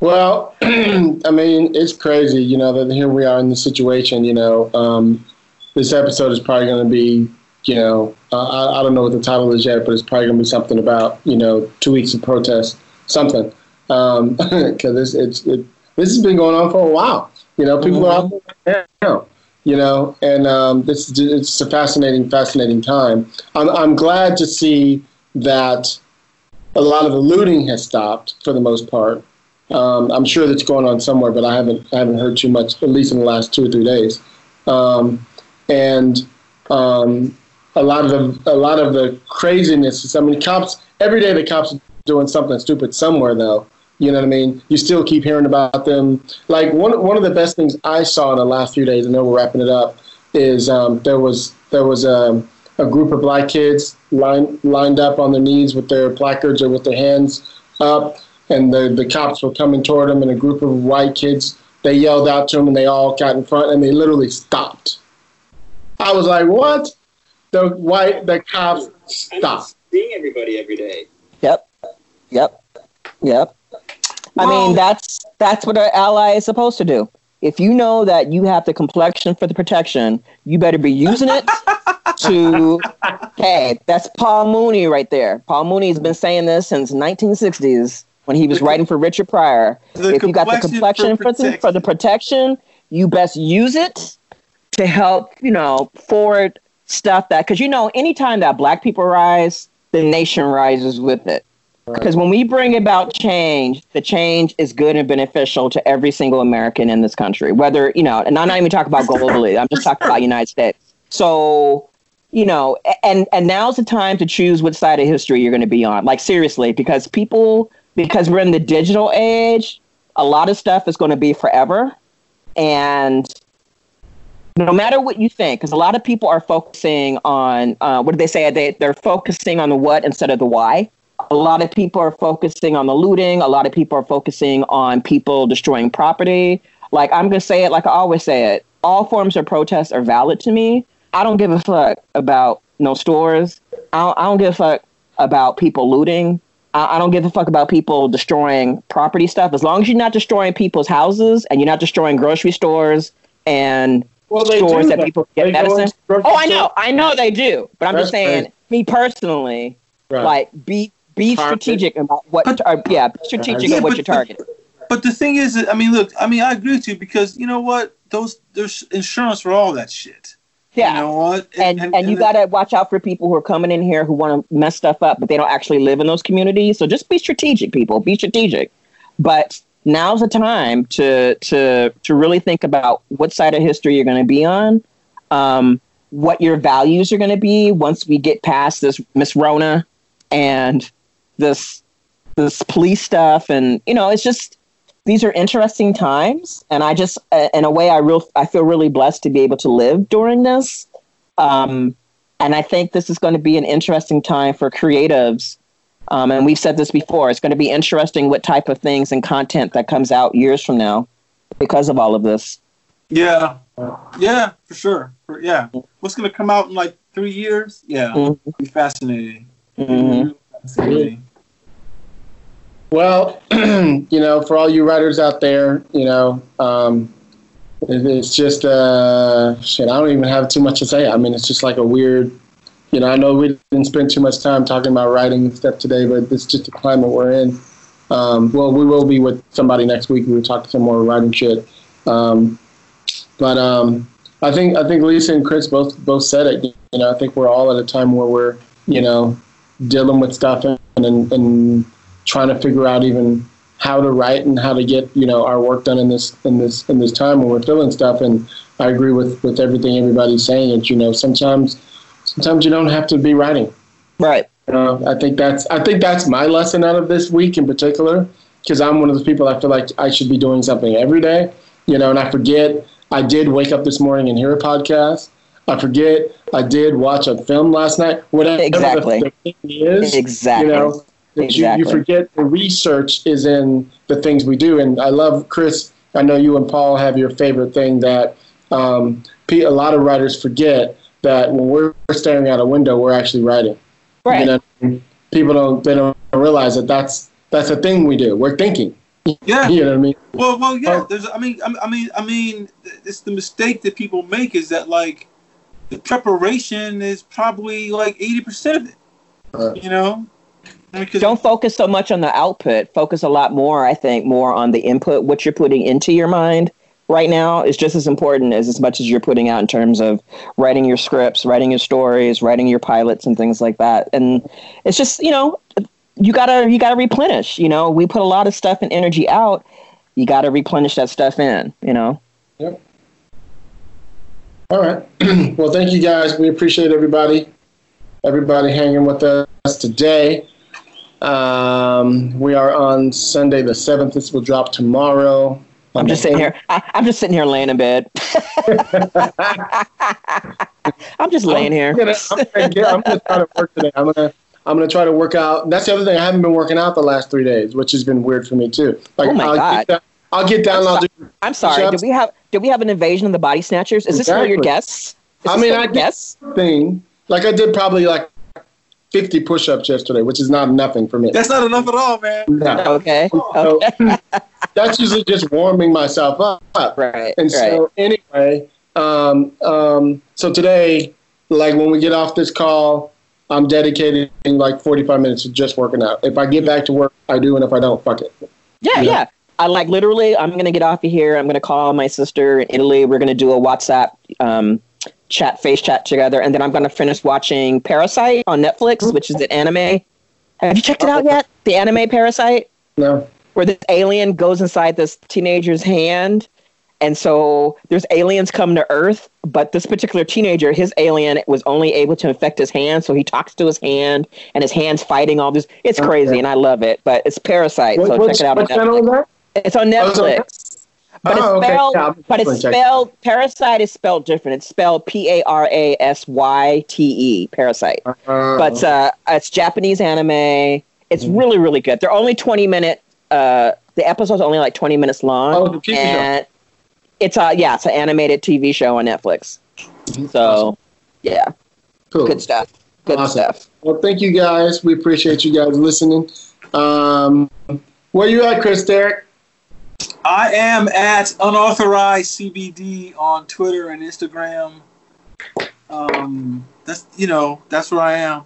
Well, I mean, it's crazy, you know, that here we are in the situation, you know. Um, this episode is probably going to be, you know, uh, I, I don't know what the title is yet, but it's probably going to be something about, you know, two weeks of protest, something. Because it's, it's, it, this has been going on for a while. You know, people are out there now, you know, and um, this it's a fascinating, fascinating time. I'm, I'm glad to see that a lot of the looting has stopped for the most part. Um, I'm sure that's going on somewhere, but I haven't I haven't heard too much, at least in the last two or three days. Um, and um, a lot of the a lot of the craziness. I mean, cops every day the cops are doing something stupid somewhere, though. You know what I mean? You still keep hearing about them. Like one one of the best things I saw in the last few days. I know we're wrapping it up. Is um, there was there was a, a group of black kids lined lined up on their knees with their placards or with their hands up, and the the cops were coming toward them, and a group of white kids they yelled out to them, and they all got in front, and they literally stopped. I was like, what? The white the cops stopped. seeing everybody every day. Yep. Yep. Yep. I mean, that's that's what an ally is supposed to do. If you know that you have the complexion for the protection, you better be using it to. Hey, that's Paul Mooney right there. Paul Mooney has been saying this since 1960s when he was The writing for Richard Pryor. If you got the complexion for, the, for the protection, you best use it to help, you know, forward stuff that, because you know, anytime that black people rise, the nation rises with it. Because when we bring about change, the change is good and beneficial to every single American in this country. Whether, you know, and I'm not even talking about globally, I'm just talking about United States. So, you know, and and now's the time to choose which side of history you're going to be on. Like seriously, because people, because we're in the digital age, a lot of stuff is going to be forever, and no matter what you think, because a lot of people are focusing on uh, what do they say? They they're focusing on the what instead of the why. A lot of people are focusing on the looting. A lot of people are focusing on people destroying property. Like I'm gonna say it like I always say it. All forms of protest are valid to me. I don't give a fuck about no stores. I don't, I don't give a fuck about people looting. I, I don't give a fuck about people destroying property stuff. As long as you're not destroying people's houses and you're not destroying grocery stores and Well, they stores do, that people get medicine. Oh, I know, I know they do. But I'm just saying, crazy. me personally, Right. like be be Target. strategic about what. But- Or, yeah, be strategic Yeah, about what but- you're targeting. But the thing is, I mean, look, I mean, I agree with you because you know what? Those there's insurance for all that shit. Yeah. You know what? and and, you got to watch out for people who are coming in here who want to mess stuff up, but they don't actually live in those communities. So just be strategic, people. Be strategic. But now's the time to to to really think about what side of history you're going to be on, um, what your values are going to be once we get past this Miss Rona and this this police stuff, and you know, it's just these are interesting times. And i just uh, in a way i real i feel really blessed to be able to live during this. Um, and i think this is going to be an interesting time for creatives um, and we've said this before it's going to be interesting what type of things and content that comes out years from now because of all of this Yeah, yeah, for sure. For, yeah, what's gonna come out in like three years? Yeah, Mhm. it'll be fascinating. Mhm. Fascinating. Well, you know, for all you writers out there, you know, um, it, it's just uh, shit. I don't even have too much to say. I mean, it's just like a weird. You know, I know we didn't spend too much time talking about writing and stuff today, but it's just the climate we're in. Um, well, we will be with somebody next week. We will talk some more writing shit. Um, but um, I think I think Lisa and Chris both both said it. You know, I think we're all at a time where we're you know dealing with stuff and and, and trying to figure out even how to write and how to get you know our work done in this in this in this time when we're feeling stuff. And I agree with with everything everybody's saying. It you know sometimes sometimes you don't have to be writing. right You know, I think that's I think that's my lesson out of this week in particular because I'm one of those people I feel like I should be doing something every day. You know, and I forget I did wake up this morning and hear a podcast. I forget. I did watch a film last night. Whatever Exactly. the thing is, Exactly. you know, that you, you forget the research is in the things we do. And I love Chris. I know you and Paul have your favorite thing that um, a lot of writers forget that when we're staring out a window, we're actually writing. Right. You know, people don't they don't realize that that's that's a thing we do. We're thinking. Yeah. You know what I mean? Well, well, yeah. There's, I mean, I I mean, I mean, it's the mistake that people make is that like the preparation is probably like eighty percent of it. Uh. You know, because Don't focus so much on the output. Focus a lot more, I think, more on the input, what you're putting into your mind right now is just as important as as much as you're putting out in terms of writing your scripts, writing your stories, writing your pilots and things like that. And it's just, you know, you gotta you gotta replenish. You know, we put a lot of stuff and energy out. You gotta replenish that stuff in, you know. Yep. All right. well, thank you guys. We appreciate everybody, everybody hanging with us today. Um, we are on Sunday the seventh. This will drop tomorrow. I'm just sitting here. I, I'm just sitting here laying in bed. I'm just laying here. I'm gonna, I'm gonna, get, I'm gonna try to work today. I'm gonna I'm gonna try to work out. That's the other thing. I haven't been working out the last three days, which has been weird for me too. Like Oh my I'll God. Get down, I'll get down. and I'll do. I'm sorry. push-ups. Did we have did we have an invasion of the body snatchers? Is this still your Exactly. guess? Is I mean, I guess. thing. Like I did probably like 50 push-ups yesterday, which is not nothing for me. that's not enough at all, man. No. Okay. So, that's usually just warming myself up. Right. And right. so anyway, um, um, so today, like when we get off this call, I'm dedicating like 45 minutes to just working out. If I get back to work, I do, and if I don't, fuck it. yeah, yeah. yeah. I like literally. I'm gonna get off of here. I'm gonna call my sister in Italy. We're gonna do a WhatsApp um, chat, face chat together, and then I'm gonna finish watching Parasyte on Netflix, mm-hmm. which is an anime. Have you checked it out yet? The anime Parasyte. No. where this alien goes inside this teenager's hand. And so there's aliens come to Earth, but this particular teenager, his alien was only able to infect his hand. So he talks to his hand, and his hand's fighting all this. It's crazy, and I love it. But it's Parasyte, What, so check it out on what channel is Netflix. Oh, it's on Netflix. But Oh, it's okay. spelled, Yeah, but it's it spelled. Parasyte is spelled different. It's spelled P A R A S Y T E. Parasyte Uh, but uh, it's Japanese anime. It's Mm-hmm. really, really good. They're only twenty minute. Uh, the episode's only like twenty minutes long. Oh, the TV show. it's a yeah, it's an animated TV show on Netflix. So yeah, cool. good stuff. Good Awesome. stuff. Well, thank you guys. We appreciate you guys listening. Um, where you at, Chris Derek? I am at unauthorized CBD on Twitter and Instagram. Um, that's you know that's where I am.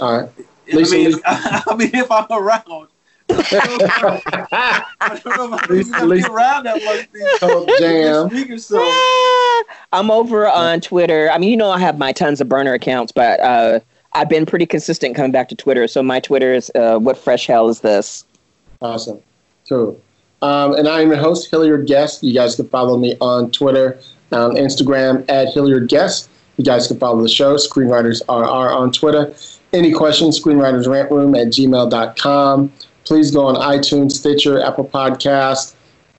All right. I Lisa, mean, Lisa. I mean, if I'm around, I don't know if I'm gonna be around that much these Cold jam. week or so. I'm over on Twitter. I mean, you know, I have my tons of burner accounts, but uh, I've been pretty consistent coming back to Twitter. So my Twitter is uh, what fresh hell is this? Awesome. Cool. Um, and I am your host, Hilliard Guest. You guys can follow me on Twitter, on Instagram at Hilliard Guest. You guys can follow the show, Screenwriters RR on Twitter. Any questions, screenwritersrantroom at gmail.com. Please go on iTunes, Stitcher, Apple Podcast,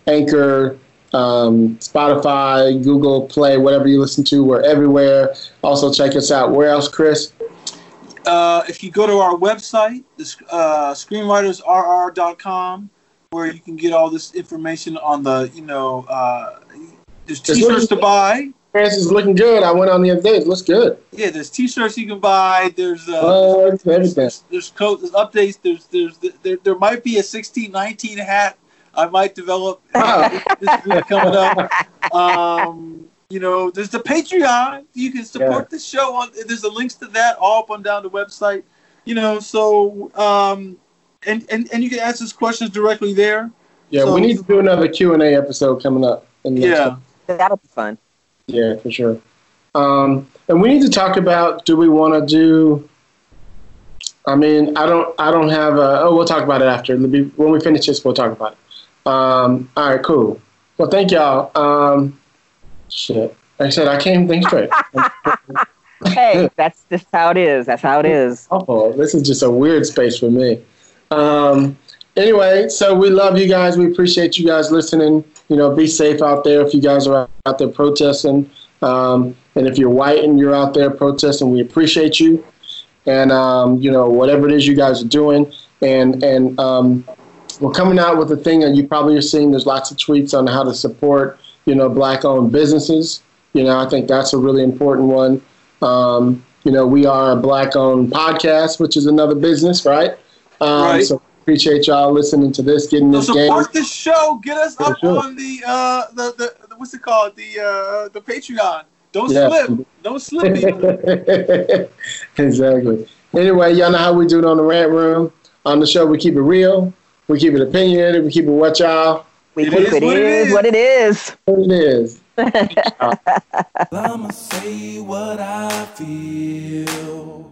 Anchor, um, Spotify, Google Play, whatever you listen to. We're everywhere. Also, check us out. Where else, Chris? Uh, if you go to our website, uh, screenwritersrr.com, where you can get all this information on the, you know, uh, there's t-shirts to buy. France is looking good. I went on the other day. It looks good. Yeah, there's t-shirts you can buy. There's uh, it's everything. there's, there's coat, there's updates. There's there's there, there might be a 1619 hat I might develop Wow. this week coming up. Um, you know, there's the Patreon. You can support the show on. There's the links to that all up and down the website. You know, so um, and and and you can ask us questions directly there. Yeah, So- we need to do another Q and A episode coming up. in the Yeah. couple- That'll be fun. yeah, for sure. Um, and we need to talk about: Do we want to do? I mean, I don't, I don't have a. Oh, we'll talk about it after. Be- When we finish this, we'll talk about it. Um, all right, cool. Well, thank y'all. Um, shit, like I said, I can't even think straight. Hey, that's just how it is. That's how it is. Oh, this is just a weird space for me. Um, anyway, so we love you guys. We appreciate you guys listening. you know, be safe out there if you guys are out there protesting. Um, and if you're white and you're out there protesting, we appreciate you. And um, you know, whatever it is you guys are doing, and and um, we're coming out with a thing that you probably are seeing. There's lots of tweets on how to support, you know, black-owned businesses. You know, I think that's a really important one. Um, you know, we are a black-owned podcast, which is another business, right? Um, Right. So appreciate y'all listening to this, getting So this game. support this show. Get us For up sure. on the uh the, the the- what's it called the uh the Patreon. Don't Yeah. slip. Don't slip. exactly. Anyway, y'all know how we do it on the rant room. On the show, we keep it real. We keep it opinionated. We keep it what y'all. We It keep is it what it is is. what it is. What it is. I'ma say what I feel.